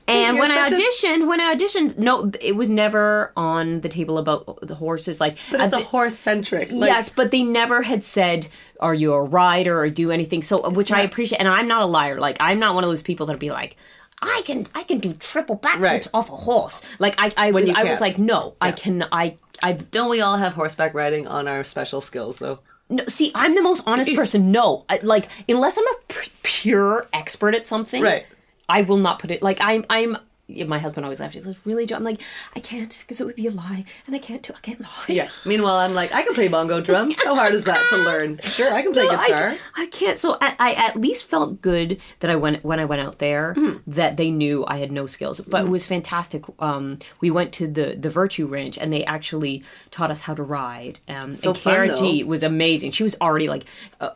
And You're when I such a- auditioned, when I auditioned, no, it was never on the table about the horses. Like, But it's a horse centric. Like, yes, but they never had said, "Are you a rider or do anything?" So, which I appreciate. And I'm not a liar. Like, I'm not one of those people that'd be like, "I can, I can do triple backflips Right. off a horse." Like, I, I, I was like, "No, I can, I, I've Don't we all have horseback riding on our special skills, though? No, see, I'm the most honest person. No, I, like unless I'm a p- pure expert at something, Right. I will not put it. Like I'm, I'm. My husband always laughs. He goes, "Really, Joe?" I'm like, "I can't because it would be a lie, and I can't do. I can't lie." Yeah. Meanwhile, I'm like, I can play bongo drums. How hard is that to learn? Sure, I can play No, guitar. I, can't. So I, I at least felt good that I went when I went out there Hmm. that they knew I had no skills. But it was fantastic. Um, we went to the the Virtue Ranch and they actually taught us how to ride. Um, So and Cara. Gee was amazing. She was already like uh,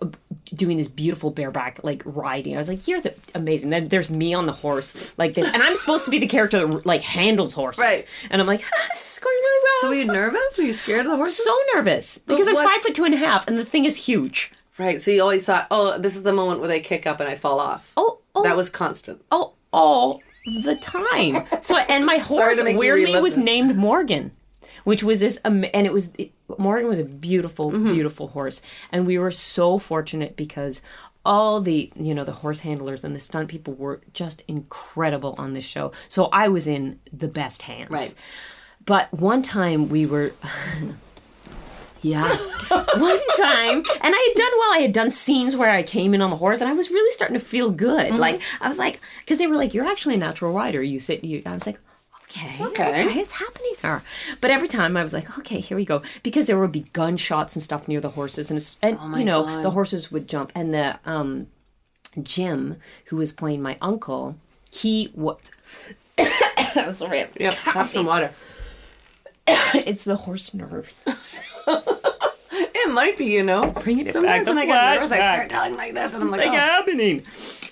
doing this beautiful bareback like riding. I was like, "You're the amazing." Then there's me on the horse like this, and I'm supposed to be the character that like handles horses. Right. And I'm like, ah, "This is going really well." So were you nervous? Were you scared of the horses? so nervous because I'm what- five foot two and a half, and the thing is huge. right. So you always thought, oh, this is the moment where they kick up and I fall off. Oh, oh, That was constant. oh all the time. So and my horse to make you weirdly was this. named Morgan, which was this um, and it was it, Morgan was a beautiful Mm-hmm. beautiful horse and we were so fortunate because all the you know the horse handlers and the stunt people were just incredible on this show. So I was in the best hands. Right. But one time we were Yeah. One time, and I had done well. I had done scenes where I came in on the horse, and I was really starting to feel good. Mm-hmm. Like I was like, because they were like, "You're actually a natural rider." You sit. You. I was like, "Okay, Okay. okay, it's happening here." But every time I was like, "Okay, here we go," because there would be gunshots and stuff near the horses, and, and Oh you know God. the horses would jump, and the um, Jim, who was playing my uncle, he what. I'm sorry. I'm Yep. Have some water. it's the horse nerves. It might be, you know. Bringing it Sometimes back, when I get nervous, I start telling like this, and I'm like, like oh. happening?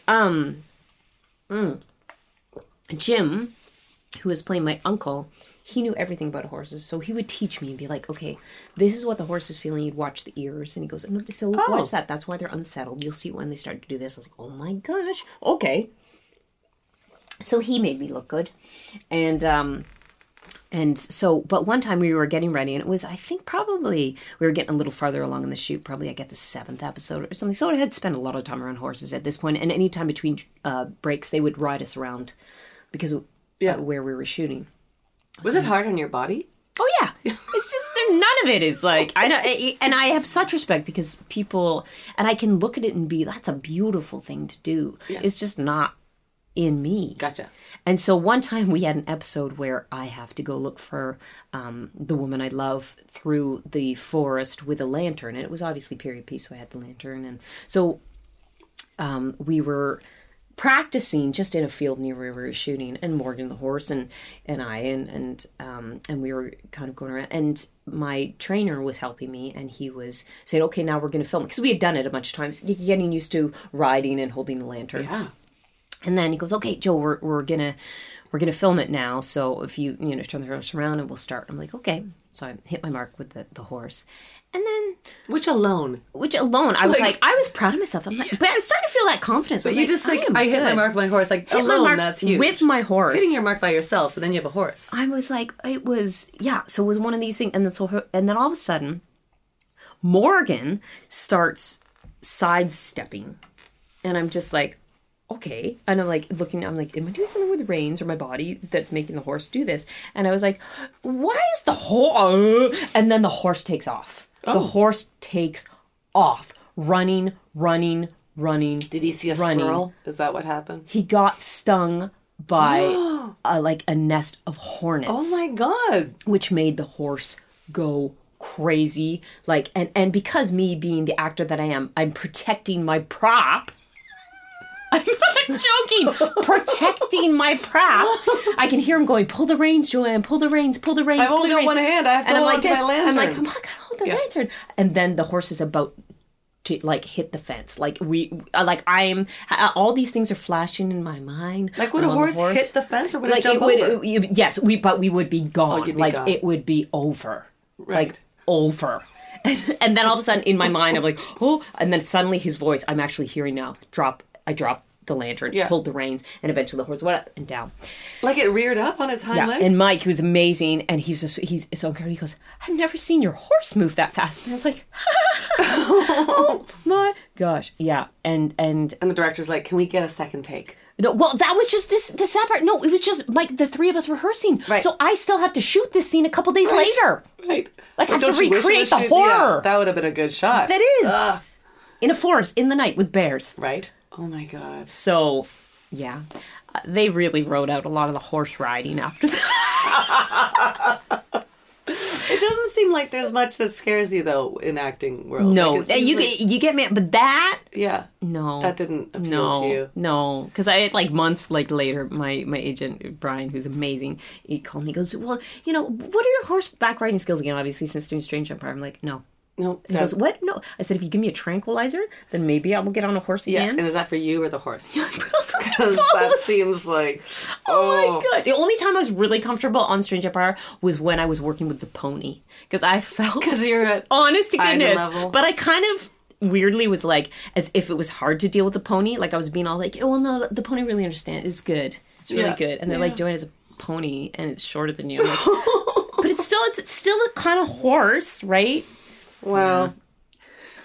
Um, mm. Jim, who was playing my uncle, he knew everything about horses, so he would teach me and be like, "Okay, this is what the horse is feeling." You'd watch the ears, and he goes, "No, "So Oh. watch that. That's why they're unsettled. You'll see when they start to do this." I was like, "Oh my gosh, okay." So he made me look good, and um, and so, but one time we were getting ready, and it was, I think, probably we were getting a little farther along in the shoot. Probably I get the seventh episode or something. So I had spent a lot of time around horses at this point, and any time between uh, breaks, they would ride us around because uh, Yeah. where we were shooting. Was it hard on your body? Oh yeah, it's just there. None of it is like I know, and I have such respect because people, and I can look at it and be, that's a beautiful thing to do. Yeah. It's just not in me. Gotcha. And so one time we had an episode where I have to go look for um, the woman I love through the forest with a lantern, and it was obviously period piece, so I had the lantern, and so um, we were practicing just in a field near where we were shooting, and Morgan the horse and and I and and um, and we were kind of going around, and my trainer was helping me, and he was saying, "Okay, now we're going to film," because we had done it a bunch of times, getting used to riding and holding the lantern. Yeah. And then he goes, "Okay, Joe, we're we're gonna we're gonna film it now. So if you you know turn the horse around and we'll start." I'm like, "Okay." So I hit my mark with the, the horse. And then, Which alone. which alone, I was Like- like, I was proud of myself. I'm like, but I was starting to feel that confidence. But I'm you just like am I, hit my good. mark with my horse. Like Hit my alone, mark that's huge. With my horse. hitting your mark by yourself, and then you have a horse. I was like, it was yeah. So it was one of these things, and then so and then all of a sudden, Morgan starts sidestepping, and I'm just like, okay, and I'm like looking, I'm like, am I doing something with the reins or my body that's making the horse do this? And I was like, why is the horse? Uh, and then the horse takes off. The Oh. horse takes off, running, running, running. Did he see a running. squirrel? Is that what happened? He got stung by a, like a nest of hornets Oh my god! which made the horse go crazy like and and because me being the actor that i am i'm protecting my prop I'm not joking. Protecting my prop. I can hear him going, "Pull the reins, Joanne. Pull the reins. Pull the reins." I've pull only the got reins." one hand. I have to and I'm hold like onto my this. I'm like, I'm on, gotta hold the Yeah. lantern." And then the horse is about to like hit the fence. Like we, uh, like I'm. uh, All these things are flashing in my mind. Like would I'm a on the horse, hit the fence or would it like jump would, over? it- yes, we but we would be gone. Oh, you'd be like gone. it would be over. Right. Like over. and then all of a sudden in my mind I'm like, oh and then suddenly his voice I'm actually hearing now. Drop I dropped the lantern, Yeah. pulled the reins, and eventually the horse went up and down. like it reared up on his hind Yeah. legs. And Mike, who's amazing, and he's just he's so incredible. He goes, I've never seen your horse move that fast. And I was like, Oh my gosh. Yeah. And and And the director's like, "Can we get a second take?" No, well, that was just this the sad part. No, it was just like the three of us rehearsing. Right. So I still have to shoot this scene a couple days Right. later Right. Like, I have to you wish it recreate the shoot- horror. Yeah, that would have been a good shot. That is. Ugh. in a forest in the night with bears. right. Oh my god. So, yeah, uh, they really wrote out a lot of the horse riding after that. It doesn't seem like there's much that scares you though in acting world. No, Like, you like- get you get me, but that yeah. no, That didn't appeal no, to you. no, because I like months like later, my my agent Brian, who's amazing, he called me. he Goes, well, you know, what are your horseback riding skills again? Obviously, since doing Strange Empire, I'm like, no. No. He goes, what? No. I said, if you give me a tranquilizer, then maybe I will get on a horse again. yeah. And is that for you or the horse? Because that seems like. Oh Oh, my god! The only time I was really comfortable on Strange Empire was when I was working with the pony, because I felt Because you're at. honest to goodness. level. But I kind of weirdly was like, as if it was hard to deal with the pony. Like I was being all like, oh well, no, the pony really understands. It's good. It's really Yeah. good. And they're Yeah. like, Joanne as a pony and it's shorter than you. I'm like, but it's still it's, it's still a kind of horse, right? Wow.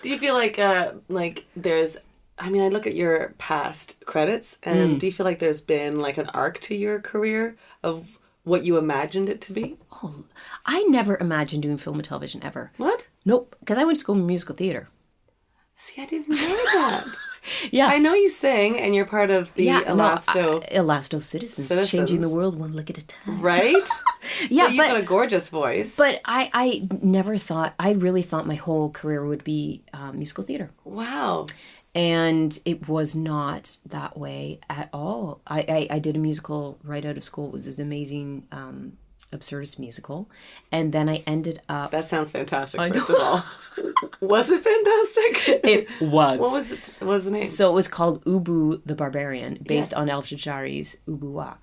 Do you feel like uh like there's I mean I look at your past credits and do you feel like there's been like an arc to your career of what you imagined it to be? Oh, I never imagined doing film and television ever. What? Nope, because I went to school in musical theater. See, I didn't know that. Yeah, I know you sing and you're part of the yeah, Elasto, no, I- Elasto citizens, Citizens. changing the world one look at a time. right? Yeah, But You've but got a gorgeous voice. but I I never thought I really thought my whole career would be um, musical theater. wow. and it was not that way at all. I, I, I did a musical right out of school. It was this amazing um, absurdist musical, and then I ended up. That sounds fantastic, first of all. was it fantastic? It was. what was it what was the name? So it was called Ubu the Barbarian, based on Alfred Jarry's Ubu Roi.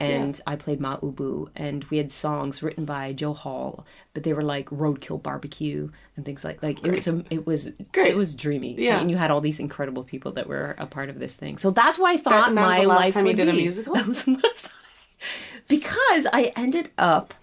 And I played Ma Ubu, and we had songs written by Joe Hall, but they were like roadkill barbecue and things like like it was a, it was Great. it was dreamy. Yeah. and you had all these incredible people that were a part of this thing. So that's what I thought that was my the last life time you would did a musical? That was the last time. because I ended up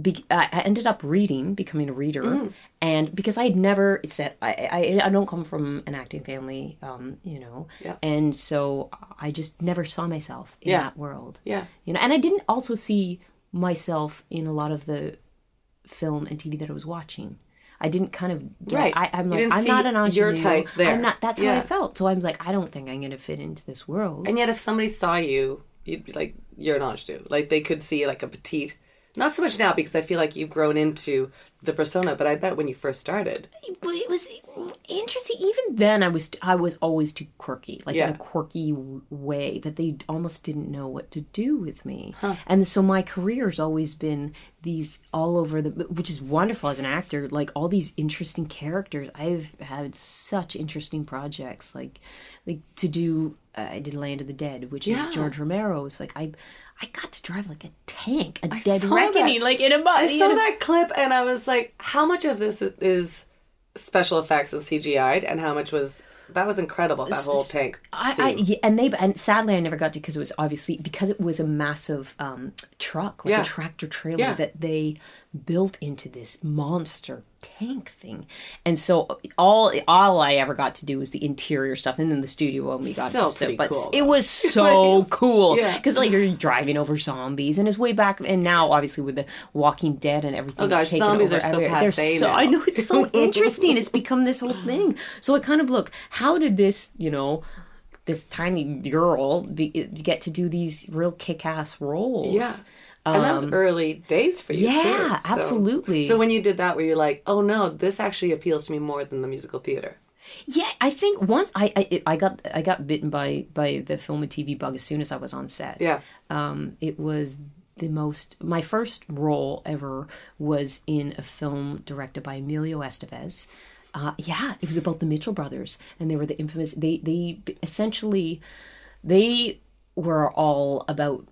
be, I ended up reading, becoming a reader, Mm. and because I had never said I, I I don't come from an acting family, um, you know, Yeah. and so I just never saw myself in Yeah. that world, Yeah. you know, and I didn't also see myself in a lot of the film and TV that I was watching. I didn't kind of get, Right. I, I'm You like I'm not an your ingenue. type there. I'm not. That's how I felt. So I'm like, I don't think I'm going to fit into this world. And yet, if somebody saw you, you'd be like, you're an ingenue. Like, they could see like a petite. Not so much now because I feel like you've grown into the persona, but I bet when you first started. but it was interesting. Even then, I was I was always too quirky, like in a quirky way that they almost didn't know what to do with me. And so my career's always been these all over the, which is wonderful as an actor. Like all these interesting characters. I've had such interesting projects, like like to do I did Land of the Dead, which Yeah. is George Romero's. Like I, I got to drive like a tank, a Dead Reckoning, that. like in a bus. I saw that clip and I was like, how much of this is special effects and CGI'd and how much was that was incredible that whole tank I, I yeah, and they and sadly I never got to because it was obviously because it was a massive um, truck like Yeah. a tractor trailer Yeah. that they built into this monster tank thing, and so all all I ever got to do was the interior stuff, and then the studio when we got Still to stuff. But cool, it was so cool Yeah. because like you're driving over zombies, and it's way back, and now obviously with the Walking Dead and everything. Oh gosh, zombies are so passé so-. I know it's so interesting. It's become this whole thing. So I kind of look, how did this, you know, this tiny girl be, get to do these real kick-ass roles? Yeah. And that was early days for you too. Um, yeah, so- absolutely. So when you did that, were you like, "Oh no, this actually appeals to me more than the musical theater"? Yeah, I think once I, I I got I got bitten by by the film and TV bug as soon as I was on set. Yeah. Um, it was the most my first role ever was in a film directed by Emilio Estevez. Uh, yeah, it was about the Mitchell brothers, and they were the infamous. They they essentially they were all about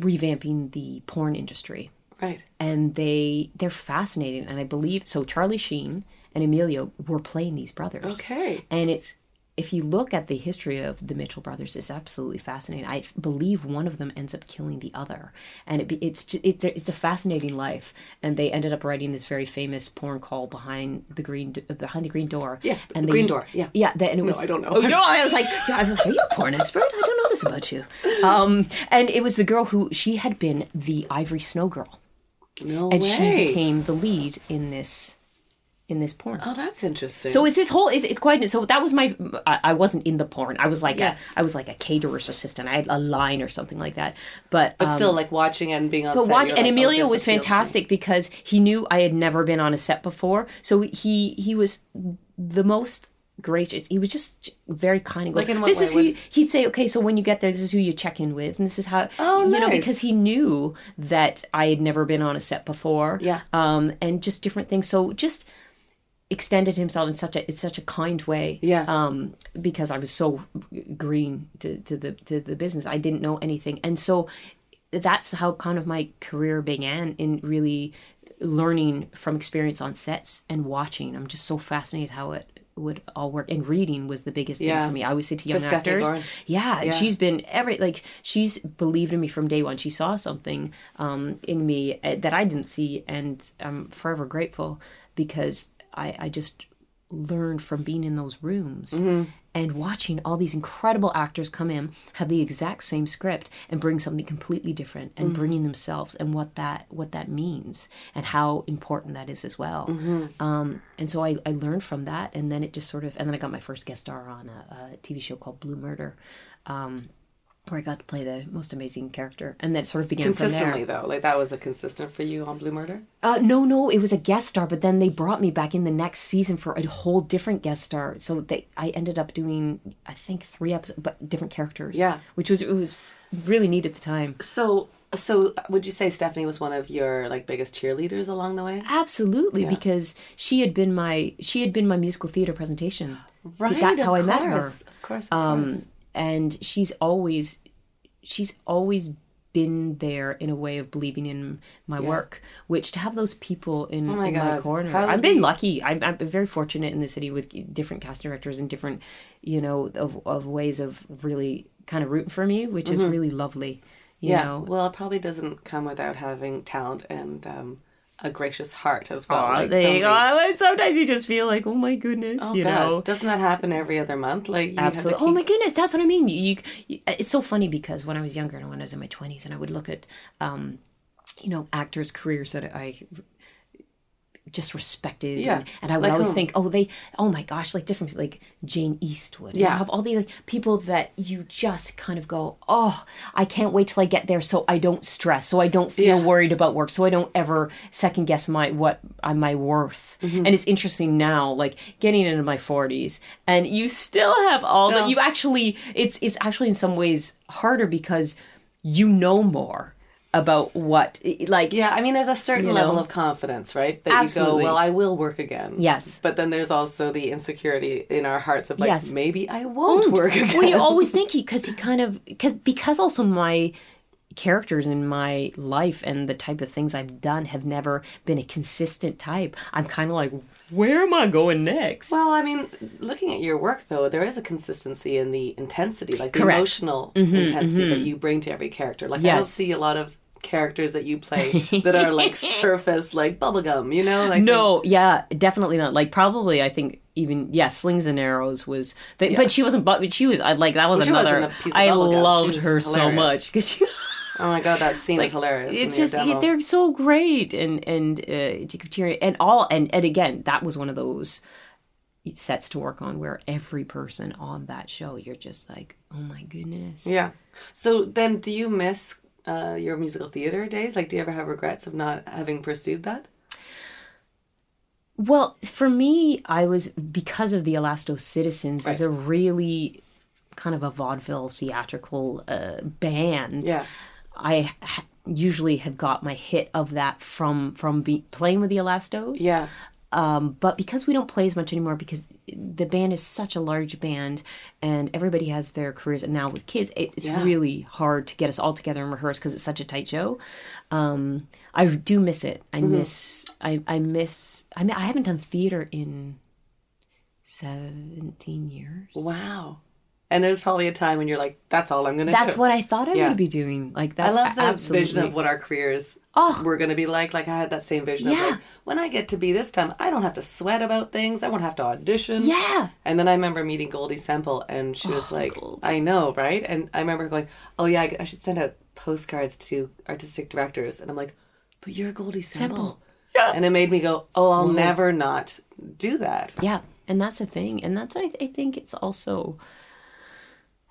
revamping the porn industry Right. and they they're fascinating and i believe so charlie sheen and emilio were playing these brothers Okay. and it's if you look at the history of the mitchell brothers it's absolutely fascinating. I believe one of them ends up killing the other. And it, it's ju- it's it's a fascinating life. And they ended up writing this very famous porn call behind the green behind the green door. Yeah, and Green Door, yeah. yeah and it was I don't know. oh, no i was like yeah, i was like are you a porn expert? I don't know this about you. Um and it was the girl who she had been the ivory snow girl. No and way. she became the lead in this in this porn. oh, that's interesting. So it's this whole it's, it's quite so that was my I, I wasn't in the porn. I was like Yeah. a I was like a caterer's assistant. I had a line or something like that. But but um, still, like watching it and being on. but set, watch and like, oh, Emilio this was appeals to me. fantastic because he knew I had never been on a set before. So he he was the most gracious. He was just very kind and Like going, in what this way? is who you, he'd say, okay, so when you get there, this is who you check in with, and this is how Oh, you know because he knew that I had never been on a set before. Yeah. um, and just different things. So just extended himself in such a it's such a kind way Yeah. um because i was so green to, to the to the business i didn't know anything and so that's how kind of my career began in really learning from experience on sets and watching i'm just so fascinated how it would all work and reading was the biggest Yeah. thing for me i always say to young Stephanie actors yeah, Yeah. she's been every like she's believed in me from day one. She saw something um, in me uh, that I didn't see, and I'm forever grateful because I, I just learned from being in those rooms Mm-hmm. and watching all these incredible actors come in, have the exact same script, and bring something completely different, and Mm-hmm. bringing themselves and what that what that means and how important that is as well. Mm-hmm. Um, and so I, I learned from that, and then it just sort of, and then I got my first guest star on a, a TV show called Blue Murder, um, where I got to play the most amazing character, and then it sort of began consistently though. Like that was a consistent for you on Blue Murder. Uh, no, no, it was a guest star, but then they brought me back in the next season for a whole different guest star. So they, I ended up doing, I think, three episodes, but different characters. Yeah. which was it was really neat at the time. So, so would you say Stephanie was one of your like biggest cheerleaders along the way? Absolutely, because she had been my she had been my musical theater presentation. Right, that's how I met her. Of course, of course. And she's always she's always been there in a way of believing in my work which to have those people in, Oh my in my corner How i've been you- lucky I'm, I'm very fortunate in the city with different cast directors and different you know of, of ways of really kind of rooting for me which is really lovely you Mm-hmm. yeah. know Well, it probably doesn't come without having talent and um, a gracious heart as well. Aw, like there you go. Sometimes you just feel like, oh my goodness, Oh, you God. know. doesn't that happen every other month? Like you have to Absolutely. Oh my goodness, that's what I mean. You, you, it's so funny because when I was younger and when I was in my twenties, and I would look at, um, you know, actors' careers that I just respected, Yeah. and, and I would Like always whom? think, oh, they, oh my gosh, like different, like Jane Eastwood. Yeah. you have all these like, people that you just kind of go, oh, I can't wait till I get there, so I don't stress, so I don't feel Yeah. worried about work, so I don't ever second guess my what uh, my worth. Mm-hmm. And it's interesting now, like getting into my forties, and you still have all Still. that. You actually, it's it's actually in some ways harder because you know more. About what like Yeah, I mean, there's a certain You level know? of confidence, right? That you go, well, I will work again. Yes. But then there's also the insecurity in our hearts of like, Yes. maybe I won't work again. well, you always think he because he kind of because because also my characters in my life and the type of things I've done have never been a consistent type. I'm kind of like, where am I going next? Well, I mean, looking at your work though, there is a consistency in the intensity, like the Correct. Mm-hmm, emotional intensity that you bring to every character. Like I don't see a lot of characters that you play that are like surface like bubblegum, you know? Like no, yeah, definitely not. Like probably, I think even yeah, slings and arrows was. The, But she wasn't. But she was. I like that was she another. wasn't piece of I loved her so much because she. Oh my god, that scene is hilarious. It's just they're so great, and and uh, and all, and and again, that was one of those sets to work on where every person on that show, you're just like, oh my goodness. Yeah. So then, do you miss uh, your musical theater days? Like, do you ever have regrets of not having pursued that? Well, for me, I was because of the Elasto Citizens is a really kind of a vaudeville theatrical uh, band. Yeah. I ha- usually have got my hit of that from from be- playing with the Elastos. Yeah. Um, but because we don't play as much anymore, because the band is such a large band and everybody has their careers, and now with kids, it, it's Yeah. really hard to get us all together and rehearse because it's such a tight show. Um, I do miss it. I Mm-hmm. miss. I, I miss. I mean, I haven't done theater in seventeen years. Wow. And there's probably a time when you're like, "That's all I'm going to do." That's what I thought I Yeah. would be doing. Like I love the absolutely. vision of what our careers Oh. we're going to be like. Like I had that same vision of like, when I get to be this time, I don't have to sweat about things. I won't have to audition. Yeah. And then I remember meeting Goldie Semple, and she was like, Goldie. "I know, right?" And I remember going, "Oh yeah, I, I should send out postcards to artistic directors." And I'm like, "But you're Goldie Semple." Semple. Yeah. And it made me go, "Oh, I'll never not do that." Yeah, and that's the thing, and that's I, I think it's also,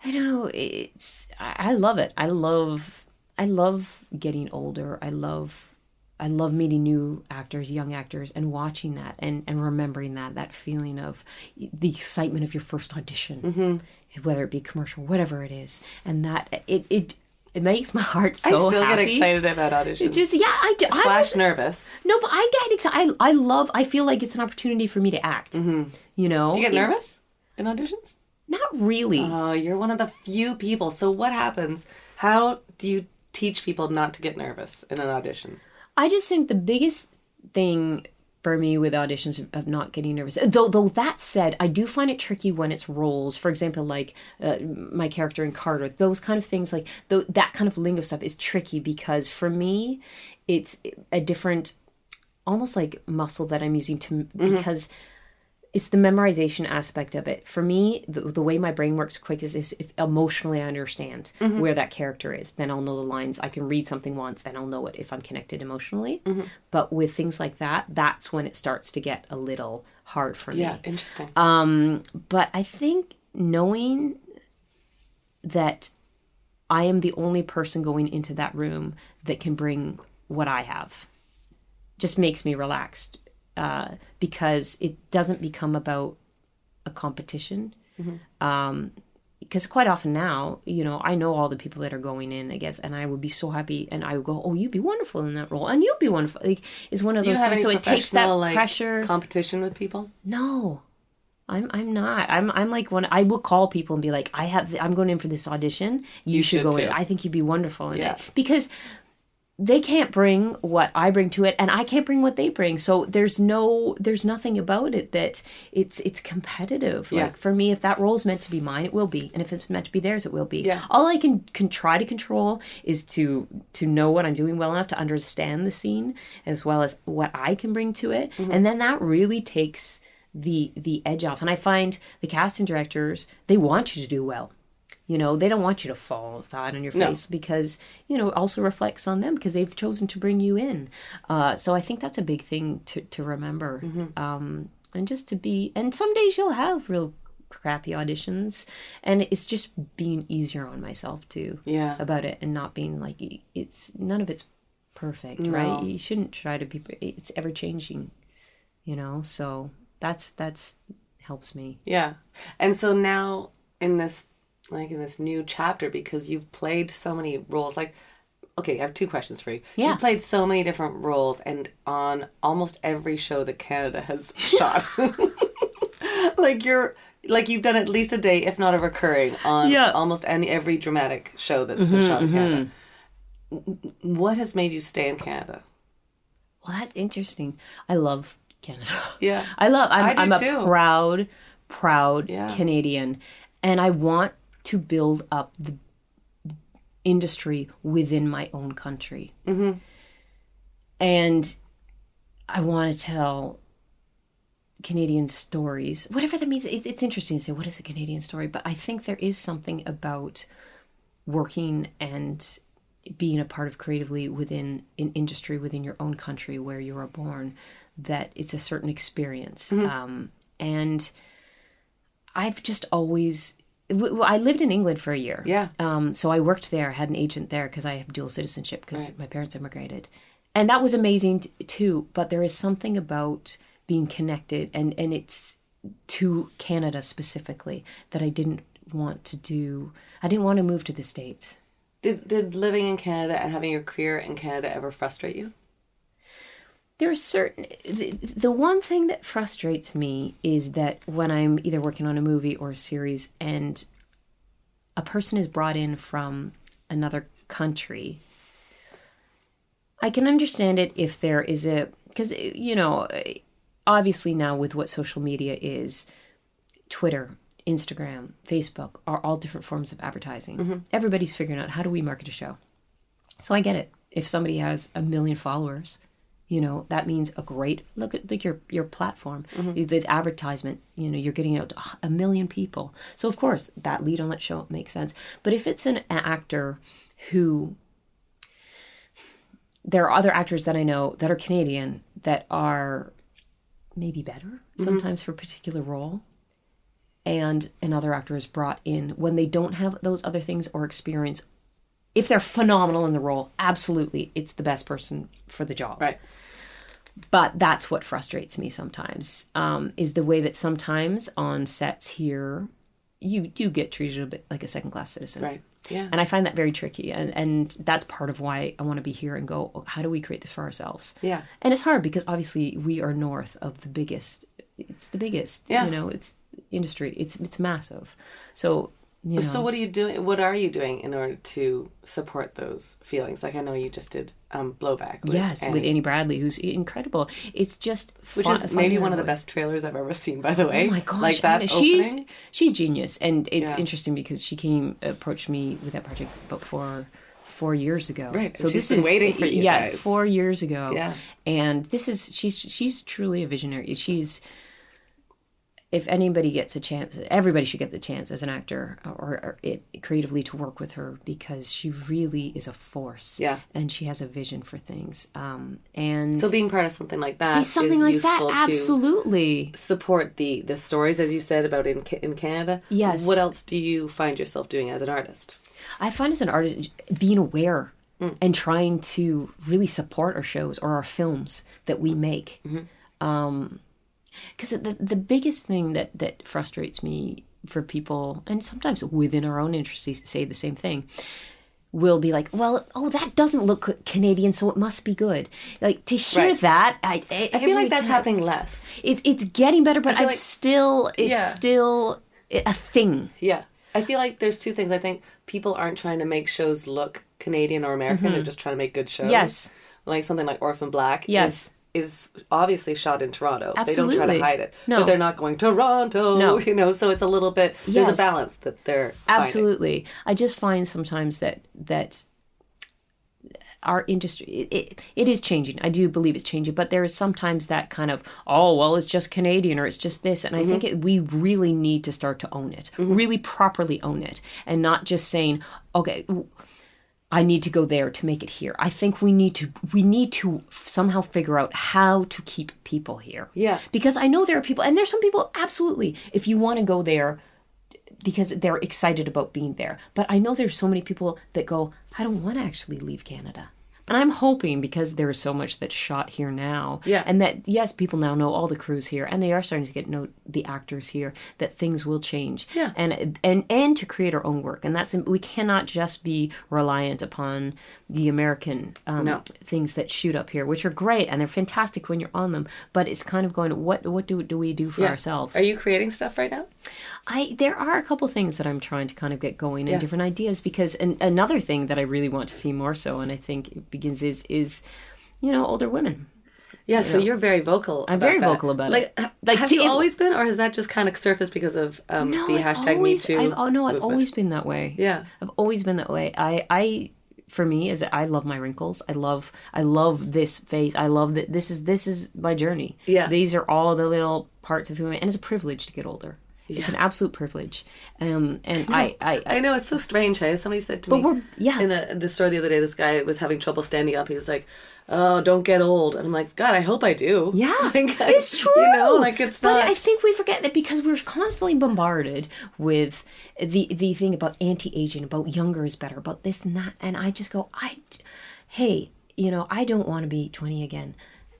I don't know, it's I, I love it. I love I love getting older. I love I love meeting new actors, young actors, and watching that and and remembering that that feeling of the excitement of your first audition, mm-hmm. whether it be commercial, whatever it is, and that it it it makes my heart so I still happy. get excited about auditions. It just yeah, I do. I Slash was, nervous. no, but I get excited. I, I love. I feel like it's an opportunity for me to act. Mm-hmm. You know, Do you get nervous in auditions? Not really. Oh, you're one of the few people. So what happens? How do you teach people not to get nervous in an audition? I just think the biggest thing for me with auditions of, not getting nervous. Though, though that said, I do find it tricky when it's roles. For example, like uh, my character in Carter, those kind of things, like th- that kind of lingo stuff, is tricky because for me, it's a different, almost like muscle that I'm using to because it's the memorization aspect of it. For me, the, the way my brain works quick is, is if emotionally I understand where that character is, then I'll know the lines. I can read something once and I'll know it if I'm connected emotionally. But with things like that, that's when it starts to get a little hard for me. Yeah, interesting. Um, But I think knowing that I am the only person going into that room that can bring what I have just makes me relaxed uh, because it doesn't become about a competition. Um, because quite often now, you know, I know all the people that are going in, I guess, and I would be so happy, and I would go, "Oh, you'd be wonderful in that role, and you'd be wonderful." Like, it's one of those things. So it takes that like, pressure. competition with people? No, I'm I'm not. I'm I'm like when I will call people and be like, I have I'm going in for this audition. You, should, should go in. I think you'd be wonderful in Yeah. it because they can't bring what I bring to it, and I can't bring what they bring. So there's no there's nothing about it that it's it's competitive. Yeah. Like for me, if that role's meant to be mine, it will be, and if it's meant to be theirs, it will be. Yeah. All I can can try to control is to to know what I'm doing well enough to understand the scene as well as what I can bring to it, Mm-hmm. and then that really takes the the edge off. And I find the casting directors they want you to do well. You know, they don't want you to fall flat on your No. face because you know it also reflects on them because they've chosen to bring you in. Uh, so I think that's a big thing to to remember. Mm-hmm. Um, and just to be, and some days you'll have real crappy auditions, and it's just being easier on myself too Yeah. about it and not being like it's none of it's perfect, right? You shouldn't try to be. It's ever changing, you know. So that's that's helps me. Yeah. And so now in this like in this new chapter because you've played so many roles like okay, I have two questions for you. Yeah. You played so many different roles and on almost every show that Canada has shot. like you're like you've done at least a day, if not a recurring, on Yeah. almost any every dramatic show that's been mm-hmm, shot in Canada. Mm-hmm. What has made you stay in Canada? Well, that's interesting. I love Canada. Yeah. I love. I'm, I do I'm a too. proud, proud Yeah. Canadian, and I want to build up the industry within my own country. Mm-hmm. And I want to tell Canadian stories, whatever that means. It's, it's interesting to say what is a Canadian story, but I think there is something about working and being a part of creatively within an industry within your own country where you are born that it's a certain experience um, and i've just always w- i lived in england for a year Yeah. um, so i worked there had an agent there because i have dual citizenship because my parents immigrated and that was amazing t- too but there is something about being connected and and it's to canada specifically that i didn't want to do i didn't want to move to the states Did did living in Canada and having your career in Canada ever frustrate you? There are certain the, the one thing that frustrates me is that when i'm either working on a movie or a series and a person is brought in from another country i can understand it if there is a because you know obviously now with what social media is twitter instagram facebook are all different forms of advertising. Mm-hmm. Everybody's figuring out how do we market a show. So I get it. If somebody has a million followers, you know that means a great look at like your your platform, mm-hmm. the advertisement. You know you're getting out to a million people. So of course that lead on that show makes sense. But if it's an actor who there are other actors that I know that are Canadian that are maybe better mm-hmm. sometimes for a particular role and another actor is brought in when they don't have those other things or experience if they're phenomenal in the role absolutely it's the best person for the job Right. but that's what frustrates me sometimes um, is the way that sometimes on sets here you do get treated a bit like a second class citizen Right. Yeah. and i find that very tricky and, and that's part of why i want to be here and go "Oh, how do we create this for ourselves Yeah. and it's hard because obviously we are north of the biggest it's the biggest Yeah. you know it's industry it's it's massive so you know So what are you doing? What are you doing in order to support those feelings? Like I know you just did um, blowback. With yes with Annie, annie bradley who's incredible it's just which is maybe one of the best trailers I've ever seen. By the way, Oh my gosh, like that Anna, she's she's genius, and it's Yeah. interesting because she came approached me with that project about four four years ago. Right, So she's this been is waiting for you Yeah, guys. four years ago. Yeah. and this is she's she's truly a visionary. She's if anybody gets a chance, everybody should get the chance as an actor uh, or, or it, creatively to work with her because she really is a force. Yeah. and she has a vision for things. Um, and So being part of something like that is something like that, absolutely. support the the stories, as you said about in in Canada. Yes. What else do you find yourself doing as an artist? I find as an artist being aware mm. and trying to really support our shows or our films that we make. Mm-hmm. Um, Because the the biggest thing that that frustrates me for people, and sometimes within our own industry, say the same thing. Will be like, well, oh, that doesn't look Canadian, so it must be good. Like to hear Right. that, I, I, I feel like that's happening less. It's it's getting better, but I'm like- still it's Yeah. still a thing. Yeah. I feel like there's two things. I think people aren't trying to make shows look Canadian or American. They're just trying to make good shows. Mm-hmm. Yes. Like something like Orphan Black. Yes. Is, obviously shot in Toronto. Absolutely. They don't try to hide it. No. But they're not going Toronto. No. You know, so it's a little bit there's a balance that they're finding. absolutely i just find sometimes that that our industry it, it, it is changing i do believe it's changing but there is sometimes that kind of oh well it's just canadian or it's just this and i think mm-hmm. it, we really need to start to own it mm-hmm. really properly own it and not just saying okay I need to go there to make it here. I think we need to we need to somehow figure out how to keep people here. Yeah. Because I know there are people and there's some people absolutely if you want to go there because they're excited about being there. But I know there's so many people that go, I don't want to actually leave Canada. And I'm hoping because there is so much that's shot here now, Yeah. and that yes, people now know all the crews here, and they are starting to get know the actors here. That things will change, Yeah. and and and to create our own work, and that's we cannot just be reliant upon the American um, No. things that shoot up here, which are great and they're fantastic when you're on them. But it's kind of going, what what do do we do for Yeah. ourselves? Are you creating stuff right now? I there are a couple things that I'm trying to kind of get going and different ideas because and another thing that I really want to see more so and I think it begins is is you know older women. Yeah, so you're very vocal. I'm very that. vocal about like, it. Like, have to- you it- always been, or has that just kind of surfaced because of um, the I've hashtag always, Me Too? I've, oh no, I've movement? always been that way. Yeah. I've always been that way. I I for me is I love my wrinkles. I love I love this face. I love that this is this is my journey. Yeah. These are all the little parts of who I am and it's a privilege to get older. It's an absolute privilege. Um and I I, I know it's so strange. Hey, somebody said to me, we're- yeah. in, a, in the store the other day, this guy was having trouble standing up. He was like, "Oh, don't get old," and I'm like, "God, I hope I do." Yeah, Like, I- it's true. You know, like it's But not. I think we forget that because we're constantly bombarded with the the thing about anti aging, about younger is better, about this and that, and I just go, I, hey, you know, I don't want to be twenty again.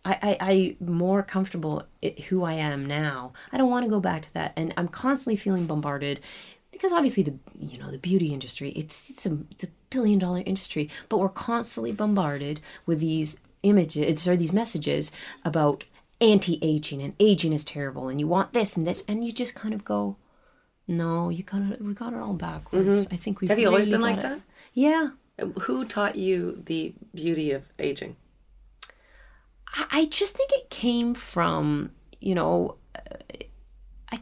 I, I, I'm more comfortable who I am now. I don't want to go back to that, and I'm constantly feeling bombarded because obviously the you know the beauty industry it's it's a it's a billion dollar industry, but we're constantly bombarded with these images or these messages about anti-aging and aging is terrible and you want this and this and you just kind of go no you got it we got it all backwards i think we Mm-hmm. Have you always been like it. that? yeah Who taught you the beauty of aging? I, just think it came from you know uh,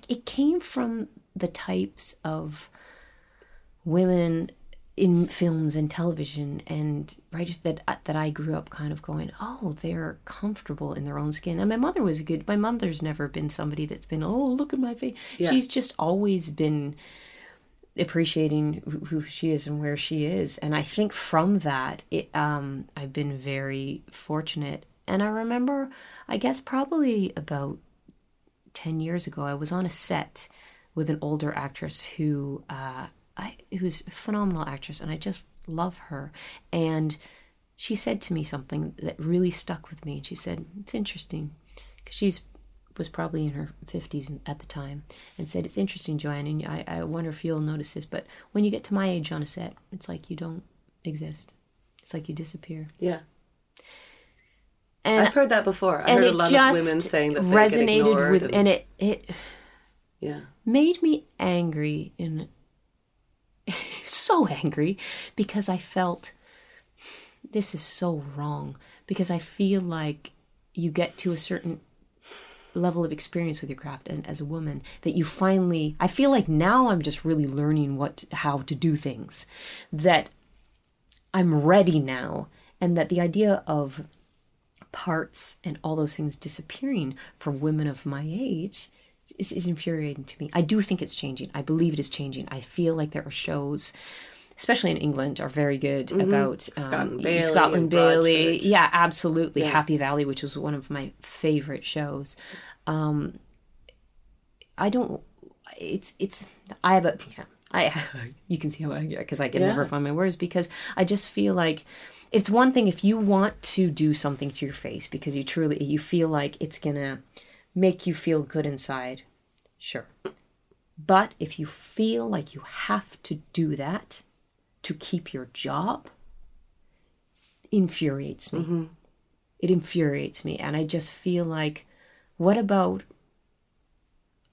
it came from the types of women in films and television and right just that that I grew up kind of going oh they're comfortable in their own skin. And my mother was good my mother's never been somebody that's been oh look at my face. Yeah. she's just always been appreciating who- who she is and where she is. And i think from that it um i've been very fortunate and i remember i guess probably about 10 years ago i was on a set with an older actress who uh I, who's a phenomenal actress and i just love her. And she said to me something that really stuck with me. And she said it's interesting because she's was probably in her 50s at the time and said it's interesting joanne and I, I wonder if you'll notice this but when you get to my age on a set it's like you don't exist. It's like you disappear. Yeah, and I've heard that before. I and heard a lot of women saying that resonated with and, and it it yeah, made me angry and so angry because I felt this is so wrong. Because I feel like you get to a certain level of experience with your craft and as a woman that you finally I feel like now I'm just really learning what how to do things. That I'm ready now. And that the idea of parts and all those things disappearing for women of my age is, is infuriating to me. I do think it's changing. I believe it is changing. I feel like there are shows, especially in England, are very good about um, Scott and Bailey Scott and Bailey. Yeah, absolutely. Happy Valley, which was one of my favorite shows. Um, I don't. It's it's. I have a yeah. I you can see how I because I can Yeah. never find my words because I just feel like it's one thing if you want to do something to your face because you truly you feel like it's gonna make you feel good inside, sure. But if you feel like you have to do that to keep your job, infuriates me. Mm-hmm. It infuriates me, and I just feel like, what about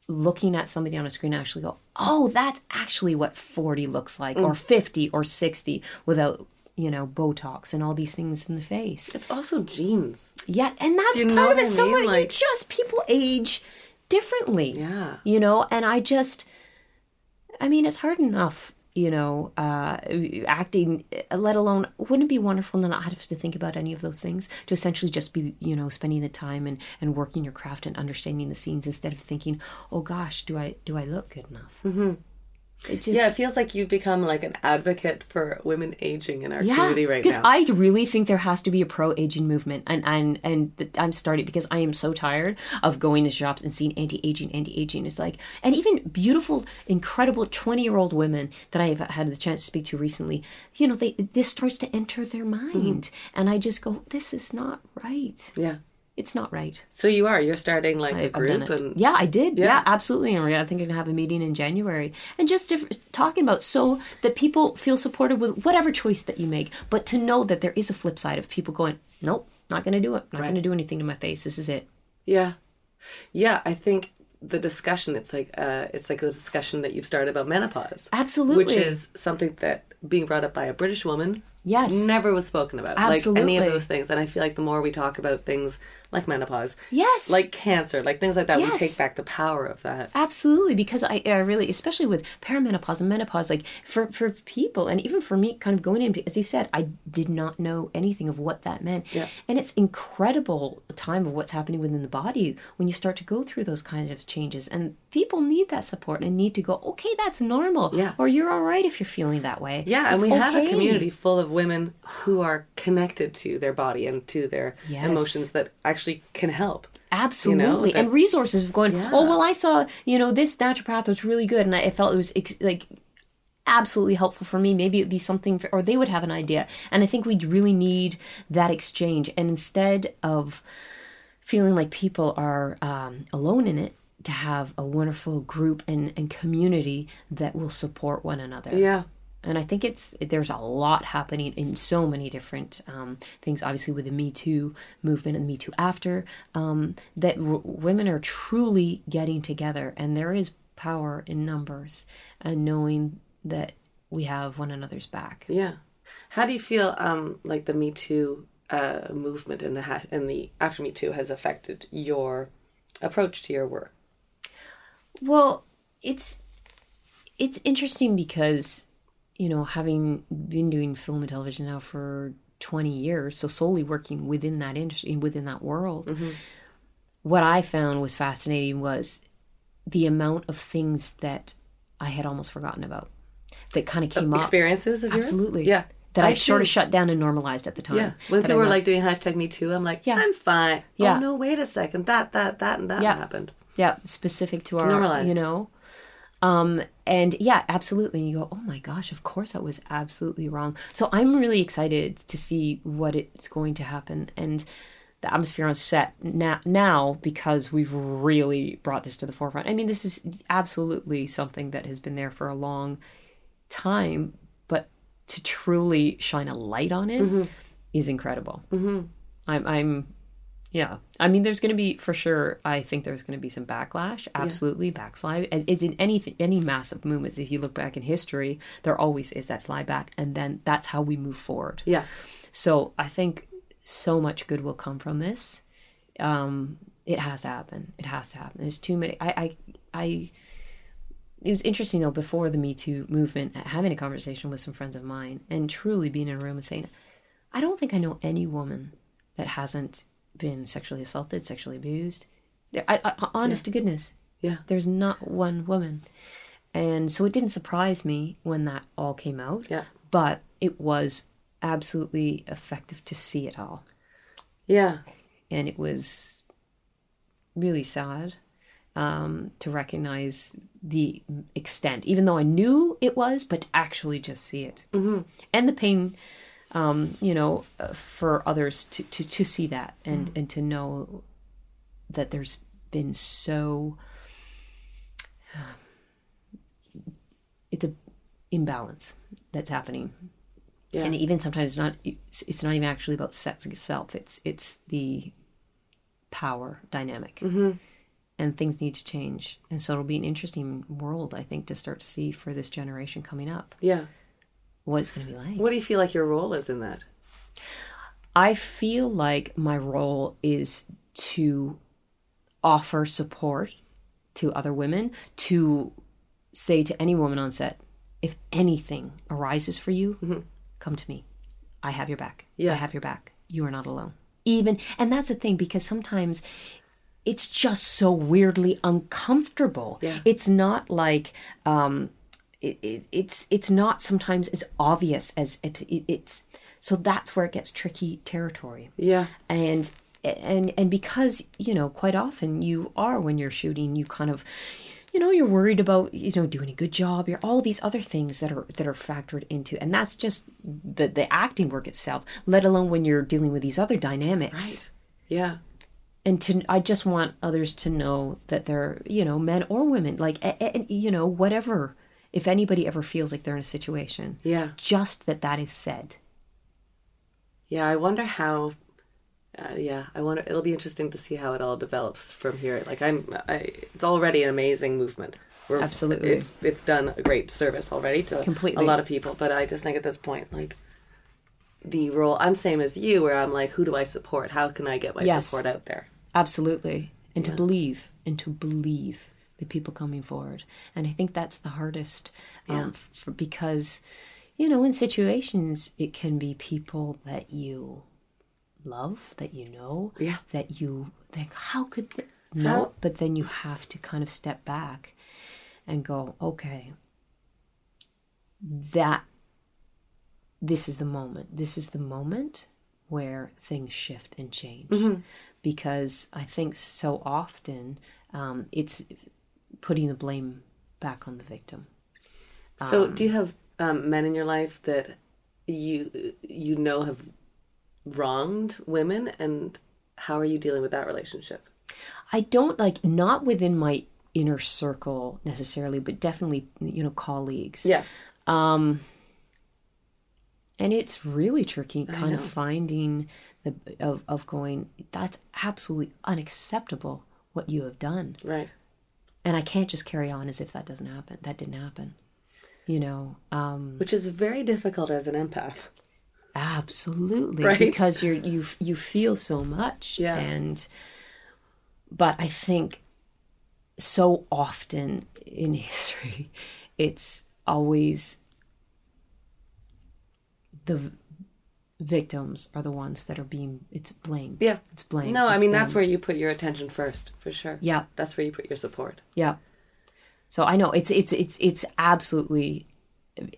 looking at somebody on a screen and actually go, oh, that's actually what 40 looks like, or mm. 50 or 60 without, you know, Botox and all these things in the face. it's also genes. Yeah, and that's you part of it. I Someone mean? Like- you just people age differently. Yeah. You know, and I just I mean, it's hard enough, you know, uh acting let alone wouldn't it be wonderful to not have to think about any of those things to essentially just be, you know, spending the time and and working your craft and understanding the scenes instead of thinking, "Oh gosh, do I do I look good enough?" It just Yeah, it feels like you've become like an advocate for women aging in our community right because. I really think there has to be a pro aging movement, and and and I'm starting because I am so tired of going to shops and seeing anti aging, anti aging. It's like, and even beautiful, incredible twenty year old women that I have had the chance to speak to recently. You know, they this starts to enter their mind, Mm-hmm. and I just go, this is not right. yeah. It's not right. So you are. You're starting like a I've group and yeah, I did. Yeah, Yeah. absolutely. And I think I'm going to have a meeting in January and just diff- talking about so that people feel supported with whatever choice that you make, but to know that there is a flip side of people going, nope, not going to do it. Not going to do anything to my face. This is it. Yeah. Yeah, I think the discussion it's like uh it's like a discussion that you've started about menopause. Absolutely. Which is something that being brought up by a British woman Yes. never was spoken about. Like any of those things. And I feel like the more we talk about things like menopause, Yes. like cancer, like things like that, we take back the power of that. Absolutely, because I, I really, especially with perimenopause and menopause, like for, for people, and even for me, kind of going in, as you said, I did not know anything of what that meant. Yeah. And it's incredible time of what's happening within the body when you start to go through those kind of changes. And people need that support and need to go, okay, that's normal. Yeah. Or you're all right if you're feeling that way. Yeah, and It's we have a community full of women who are connected to their body and to their Yes. emotions that actually can help. Absolutely, that- and resources of going. Yeah. Oh well, I saw you know this naturopath was really good, and I, I felt it was ex- like absolutely helpful for me. Maybe it'd be something, for, or they would have an idea, and I think we really need that exchange. And instead of feeling like people are um, alone in it, to have a wonderful group and, and community that will support one another Yeah. and I think it's there's a lot happening in so many different um, things. Obviously, with the Me Too movement and Me Too after, um, that w- women are truly getting together, and there is power in numbers and knowing that we have one another's back. Yeah. How do you feel um like the Me Too uh movement and the ha- and the after Me Too has affected your approach to your work? Well, it's it's interesting because you know having been doing film and television now for 20 years so solely working within that industry within that world mm-hmm. what i found was fascinating was the amount of things that i had almost forgotten about that kind of came up Experiences of yours? absolutely Yeah. that i, I sort of shut down and normalized at the time Yeah. When people were like doing hashtag Me Too, I'm like, Yeah. I'm fine. Oh, yeah. Oh no, wait a second. That, that, that, and that Yeah. happened. Yeah specific to our Normalized. you know? Um and yeah absolutely. And you go oh my gosh of course that was absolutely wrong. So i'm really excited to see what it's going to happen. And the atmosphere on set now, now because we've really brought this to the forefront. I mean this is absolutely something that has been there for a long time but to truly shine a light on it is incredible. Mm-hmm. I'm, I'm yeah. I mean, there's going to be, for sure, I think there's going to be some backlash. Absolutely. Backslide. As, as in anything, any massive movements, if you look back in history, there always is that slide back. And then that's how we move forward. Yeah. So I think so much good will come from this. Um, it has to happen. It has to happen. There's too many. I, I, I, it was interesting though, before the Me Too movement, having a conversation with some friends of mine and truly being in a room and saying, I don't think I know any woman that hasn't been sexually assaulted, sexually abused. I, I, honest to goodness, Yeah. there's not one woman. And so it didn't surprise me when that all came out. Yeah. But it was absolutely effective to see it all. Yeah. And it was really sad um, to recognize the extent, even though I knew it was, but to actually just see it. Mm-hmm. And the pain, um, you know, uh, for others to, to, to see that and, and to know that there's been so it's a imbalance that's happening Yeah. and even sometimes it's not it's, it's not even actually about sex itself it's it's the power dynamic mm-hmm. and things need to change and so it'll be an interesting world i think to start to see for this generation coming up Yeah. What it's going to be like What do you feel like your role is in that? I feel like my role is to offer support to other women, to say to any woman on set, if anything arises for you, come to me. I have your back. Yeah. I have your back. You are not alone. Even, and that's the thing, because sometimes it's just so weirdly uncomfortable. Yeah. It's not like, um, it, it, it's it's not sometimes as obvious as it, it, it's. So that's where it gets tricky territory. Yeah. and and and because you know quite often you are when you're shooting you kind of you know you're worried about you know doing a good job you're all these other things that are that are factored into. And that's just the the acting work itself let alone when you're dealing with these other dynamics. Yeah. and to i just want others to know that they're you know men or women like a, a- you know whatever if anybody ever feels like they're in a situation Yeah. just that that is said Yeah. I wonder how. Uh, yeah, I wonder. It'll be interesting to see how it all develops from here. Like I'm, I, it's already an amazing movement. We're, Absolutely. it's it's done a great service already to Completely. a lot of people. But I just think at this point, like the role, I'm same as you, where I'm like, who do I support? How can I get my Yes. support out there? Absolutely. And to believe, and to believe the people coming forward. And I think that's the hardest um, for, because, you know, in situations, it can be people that you love, that you know, Yeah. that you think, how could they? No, How- but then you have to kind of step back and go, okay, that this is the moment. This is the moment where things shift and change. Because I think so often um, it's putting the blame back on the victim. So, do you have um, men in your life that you you know have wronged women, and how are you dealing with that relationship? I don't like, not within my inner circle necessarily, but definitely, you know, colleagues. Yeah, and it's really tricky kind of finding the of, of going that's absolutely unacceptable what you have done right. And i can't just carry on as if that doesn't happen that didn't happen you know um Which is very difficult as an empath. absolutely Right. because you're you you feel so much Yeah. and but i think so often in history it's always the victims are the ones that are being it's blamed Yeah. it's blamed No, I It's mean that's where you put your attention first, for sure. yeah That's where you put your support. Yeah. So I know it's it's it's it's absolutely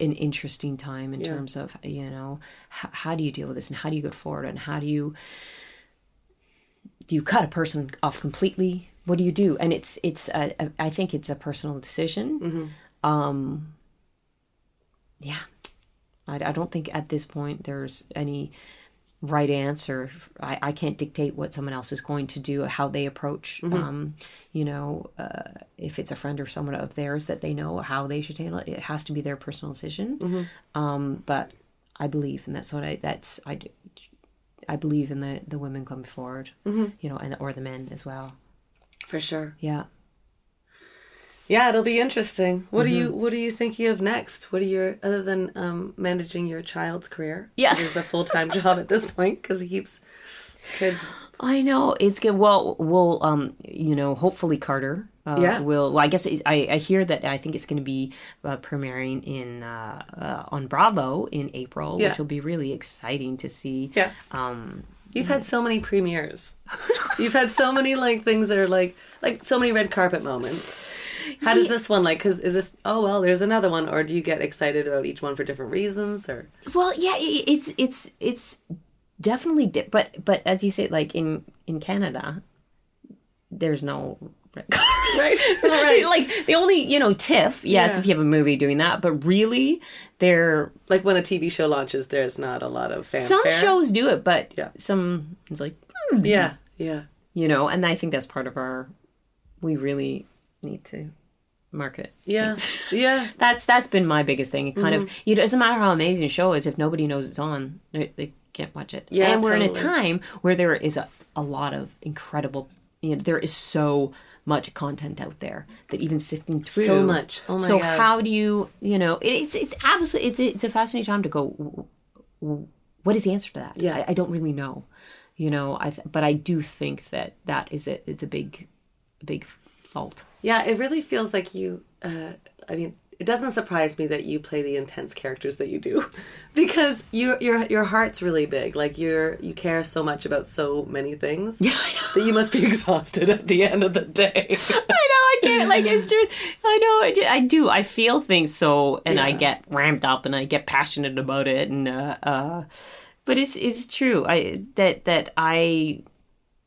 an interesting time in Yeah. terms of you know h- how do you deal with this and how do you go forward and how do you do you cut a person off completely? What do you do? And it's it's a, a, I think it's a personal decision. Um, yeah, I, I don't think at this point there's any right answer. I, I can't dictate what someone else is going to do, how they approach, um, you know, uh, if it's a friend or someone of theirs that they know how they should handle it. It has to be their personal decision. Um, but I believe, and that's what I, that's, I, I believe in the, the women coming forward, you know, and, or the men as well. For sure. Yeah. Yeah, it'll be interesting. What Mm-hmm. do you What are you thinking of next? What are your other than um, managing your child's career? Yeah. which is a full time job at this point because he keeps kids. I know it's good. Well, we'll, um, you know, hopefully Carter. Uh, Yeah. Will well, I guess it's, I I hear that I think it's going to be uh, premiering in uh, uh, on Bravo in April, Yeah. which will be really exciting to see. Yeah, Um, you've had so many premieres. you've had so many like things that are like like so many red carpet moments. How does this one like? Because is this? Oh well, there's another one. Or do you get excited about each one for different reasons? Or well, yeah, it's it's it's definitely, di- but but as you say, like in in Canada, there's no. right, right. like the only you know tiff yes Yeah. if you have a movie doing that but really they're like when a TV show launches, there's not a lot of fanfare. some shows do it but Yeah. some it's like hmm. Yeah, yeah. you know and i think that's part of our we really need to market Yeah, yeah, that's that's been my biggest thing it kind of Mm-hmm. it doesn't matter how amazing a show is if nobody knows it's on they, they can't watch it Yeah, and we're in a time where there is a, a lot of incredible you know there is so much content out there that even sifting through So much. Oh my so God. how do you you know it, it's it's absolutely it's it's a fascinating time to go what is the answer to that Yeah. I, I don't really know you know i th- but i do think that that is a it's a big big fault Yeah, it really feels like you. Uh, I mean, it doesn't surprise me that you play the intense characters that you do, because your your your heart's really big. Like you're you care so much about so many things know. that you must be exhausted at the end of the day. I know I can't. Like it's just, I know, I do. I, do. I feel things so, and I get ramped up, and I get passionate about it, and uh, uh but it's it's true. I that that I.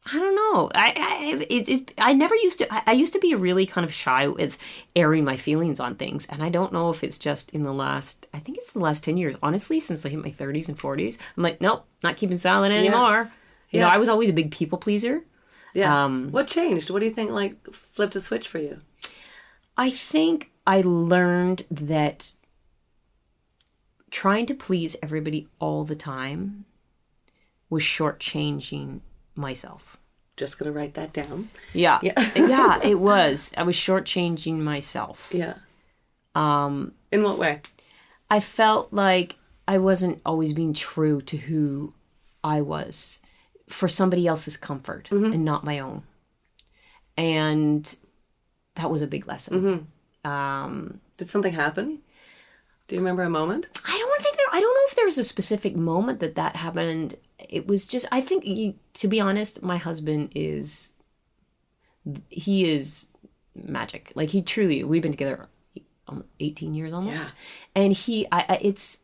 I don't know. I I it, it, I never used to. I, I used to be really kind of shy with airing my feelings on things, and I don't know if it's just in the last. I think it's the last ten years, honestly, since I hit my thirties and forties. I'm like, nope, not keeping silent anymore. You know, Yeah. I was always a big people pleaser. Yeah. Um, what changed? What do you think like flipped a switch for you? I think I learned that trying to please everybody all the time was shortchanging myself. Just gonna write that down. Yeah. Yeah. Yeah. it was. I was shortchanging myself. Yeah. Um, In what way? I felt like I wasn't always being true to who I was for somebody else's comfort and not my own. And that was a big lesson. Um, Did something happen? Do you remember a moment? I don't think there. I don't know if there was a specific moment that that happened. It was just. I think you. To be honest, my husband is. He is magic. Like he truly. We've been together, um, eighteen years almost, Yeah. and he. I. I it's.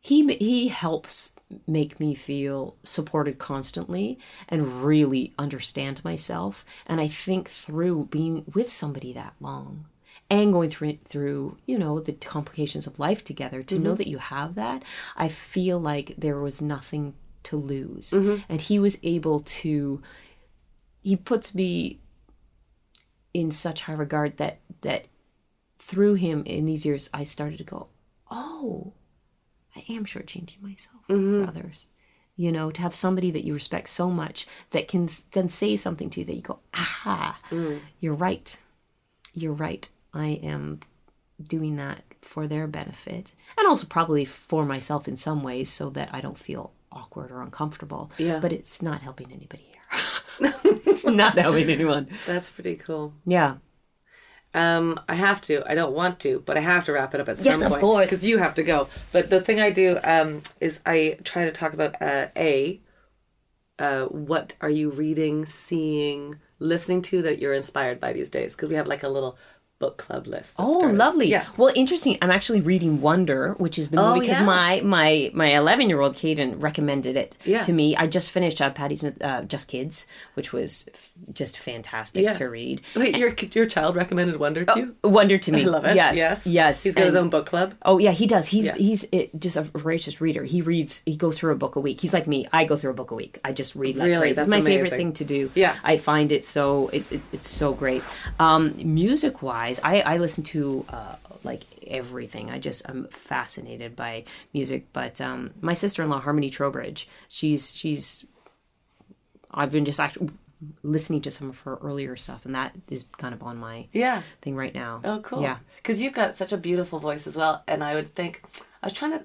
He he helps make me feel supported constantly and really understand myself. And I think through being with somebody that long and going through through you know the complications of life together to know that you have that i feel like there was nothing to lose. Mm-hmm. And he was able to he puts me in such high regard that that through him in these years i started to go oh i am shortchanging myself for mm-hmm. others. You know to have somebody that you respect so much that can then say something to you that you go aha mm. you're right. You're right. I am doing that for their benefit and also probably for myself in some ways so that I don't feel awkward or uncomfortable. Yeah. But it's not helping anybody here. it's not helping anyone. That's pretty cool. Yeah. Um, I have to. I don't want to, but I have to wrap it up at Yes, some of point. course. because you have to go. But the thing I do um, is I try to talk about uh, a. Uh, what are you reading, seeing, listening to that you're inspired by these days? Because we have like a little book club list. Oh, started. lovely. Yeah. Well, interesting. I'm actually reading Wonder, which is the Oh, movie because yeah. my my my 11 year old Caden recommended it Yeah. to me. I just finished uh, Patti Smith, uh, Just Kids, which was f- just fantastic Yeah. to read. Wait, your your child recommended Wonder to you? Wonder to me. I love it. Yes. Yes. Yes. He's got his own book club. Oh yeah, he does. He's he's uh, just a voracious reader. He reads. He goes through a book a week. He's like me. I go through a book a week. I just read like Really? crazy. That's It's my favorite thing to do. Yeah. I find it so it's it, it's so great. Um, music wise, I I listen to uh, like everything. I just I'm fascinated by music. But um, my sister in law Harmony Trowbridge, she's she's I've been just actually listening to some of her earlier stuff, and that is kind of on my Yeah. thing right now. Oh, cool. Yeah. Because you've got such a beautiful voice as well. And I would think, I was trying to,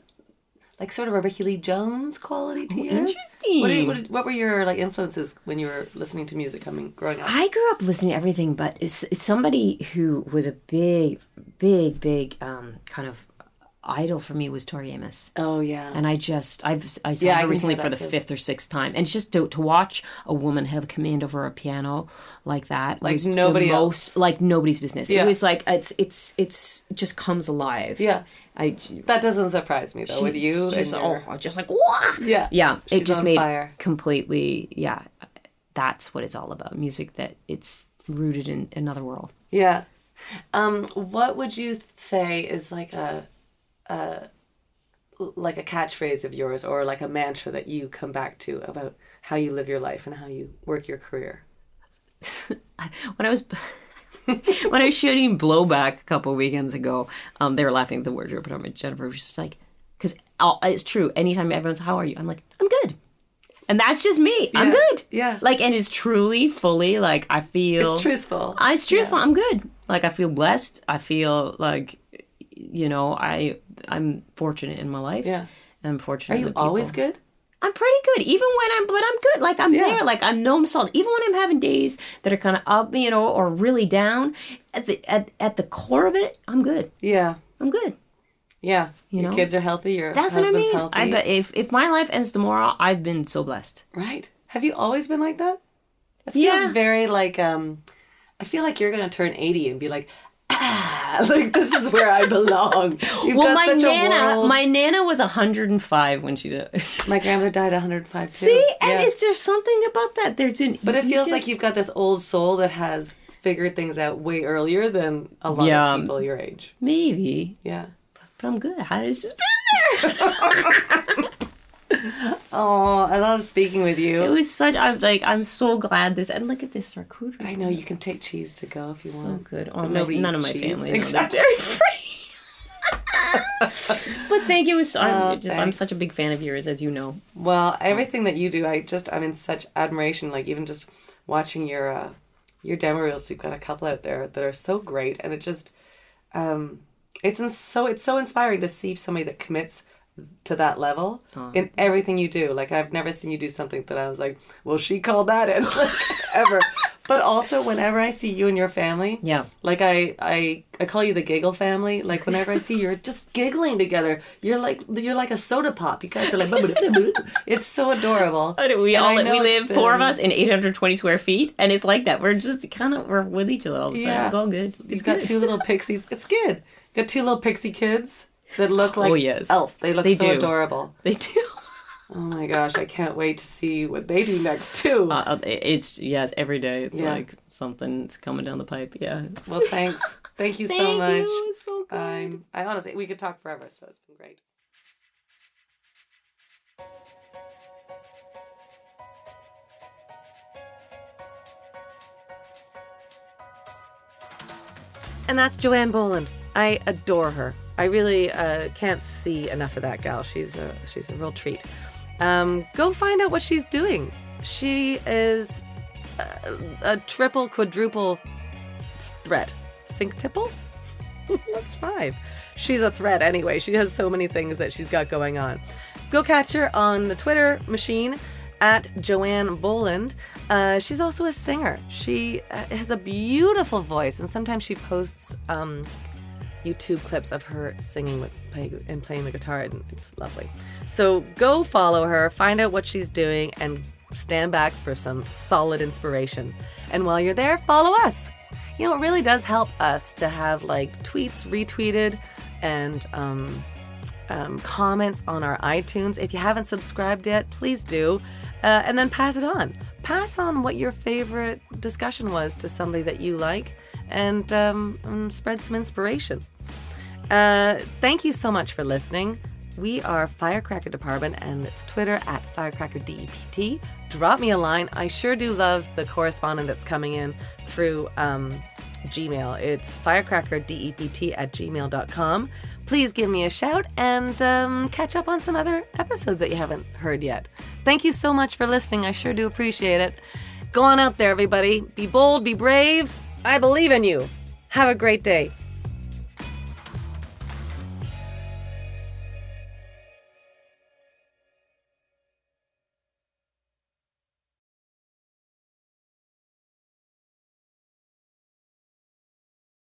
like, sort of a Rickie Lee Jones quality to. Oh, interesting. What, did, what, what were your, like, influences when you were listening to music coming, growing up? I grew up listening to everything, but it's, it's somebody who was a big, big, big um, kind of idol for me was Tori Amos. Oh, yeah. And I just, I've, I saw Yeah, I her can recently for the too. fifth or sixth time. And it's just to, to watch a woman have command over a piano like that. Like nobody most, Like nobody's business. Yeah. It was like, it's, it's, it's just comes alive. Yeah. I, that doesn't surprise me, though, with you. just, and oh, just like, Wah! Yeah. Yeah. it just made fire. completely, yeah. That's what it's all about. Music that it's rooted in another world. Yeah. Um, what would you say is like a, a like a catchphrase of yours or like a mantra that you come back to about how you live your life and how you work your career? when I was when I was shooting Blowback a couple weekends ago, um, they were laughing at the wardrobe department. Jennifer was just like, because it's true. Anytime everyone's, "How are you?" I'm like, "I'm good," and that's just me. I'm good. Yeah. Like, and it's truly, fully like I feel. It's truthful. I, it's truthful. I'm good. Like I feel blessed. I feel like, you know, I I'm fortunate in my life. Yeah. I'm fortunate. Are you always good? I'm pretty good, even when I'm, but I'm good. Like I'm Yeah. there. Like I'm no salt. Even when I'm having days that are kind of up, you know, or really down. At the at, at the core of it, I'm good. Yeah. I'm good. Yeah. your know? kids are healthy, your That's what I mean. healthy. I bet if if my life ends tomorrow, I've been so blessed. Right. Have you always been like that? It feels Yeah. very like um I feel like you're gonna turn 80 and be like, ah, like this is where I belong. You've well, got my such a nana, my nana was 105 when she did. My grandmother died 105 too. See, and Yeah. is there something about that? There's an, But it feels just- like you've got this old soul that has figured things out way earlier than a lot Yeah. of people your age. maybe, Yeah. but I'm good. How has this been there? Oh, I love speaking with you. it was such. I'm like, I'm so glad this. And look at this charcuterie. I know you can take cheese to go if you So want. good. Oh, my, none of my cheese. family Exactly. dairy free. but thank you. So I'm Oh, just I'm such a big fan of yours, as you know. Well, everything that you do, I just I'm in such admiration. Like even just watching your uh, your demo reels, you've got a couple out there that are so great, and it just um, it's in, so it's so inspiring to see somebody that commits to that level in everything you do. Like I've never seen you do something that I was like, well, she called that in like, ever. But also, whenever I see you and your family, Yeah. like I, I, I call you the giggle family. Like whenever I see you, you're just giggling together. You're like you're like a soda pop. You guys are like, it's so adorable. We all we it's live four of us in 820 square feet, and it's like that. We're just kind of we're with each other all the time. Yeah. It's all good. He's It's got good. two little pixies. It's good. Got two little pixie kids that look like Oh, yes. elf. They look They so do. adorable. They do. Oh my gosh, I can't wait to see what they do next too. Uh, it's yes, every day. It's Yeah. like something's coming down the pipe. Yeah. well, thanks. Thank you so Thank much. you. It's so good. I'm. I honestly, we could talk forever, so it's been great. And that's Joanne Boland. I adore her. I really uh, can't see enough of that gal. She's a she's a real treat. Um, go find out what she's doing. She is a, a triple, quadruple threat. Synctiple? That's five. She's a threat anyway. She has so many things that she's got going on. Go catch her on the Twitter machine at Joanne Boland. Uh, she's also a singer. She uh, has a beautiful voice, and sometimes she posts um, YouTube clips of her singing with play, and playing the guitar, and it's lovely. So go follow her, find out what she's doing, and stand back for some solid inspiration. And while you're there, follow us. You know, it really does help us to have like tweets retweeted and um, um, comments on our iTunes. If you haven't subscribed yet, please do. Uh, and then pass it on. Pass on what your favorite discussion was to somebody that you like and, um, and spread some inspiration. Uh, thank you so much for listening. We are Firecracker Department, and it's Twitter at FirecrackerDEPT. Drop me a line. I sure do love the correspondent that's coming in through um, Gmail. It's firecrackerdept at gmail.com. Please give me a shout and um, catch up on some other episodes that you haven't heard yet. Thank you so much for listening. I sure do appreciate it. Go on out there, everybody. Be bold, be brave. I believe in you. Have a great day.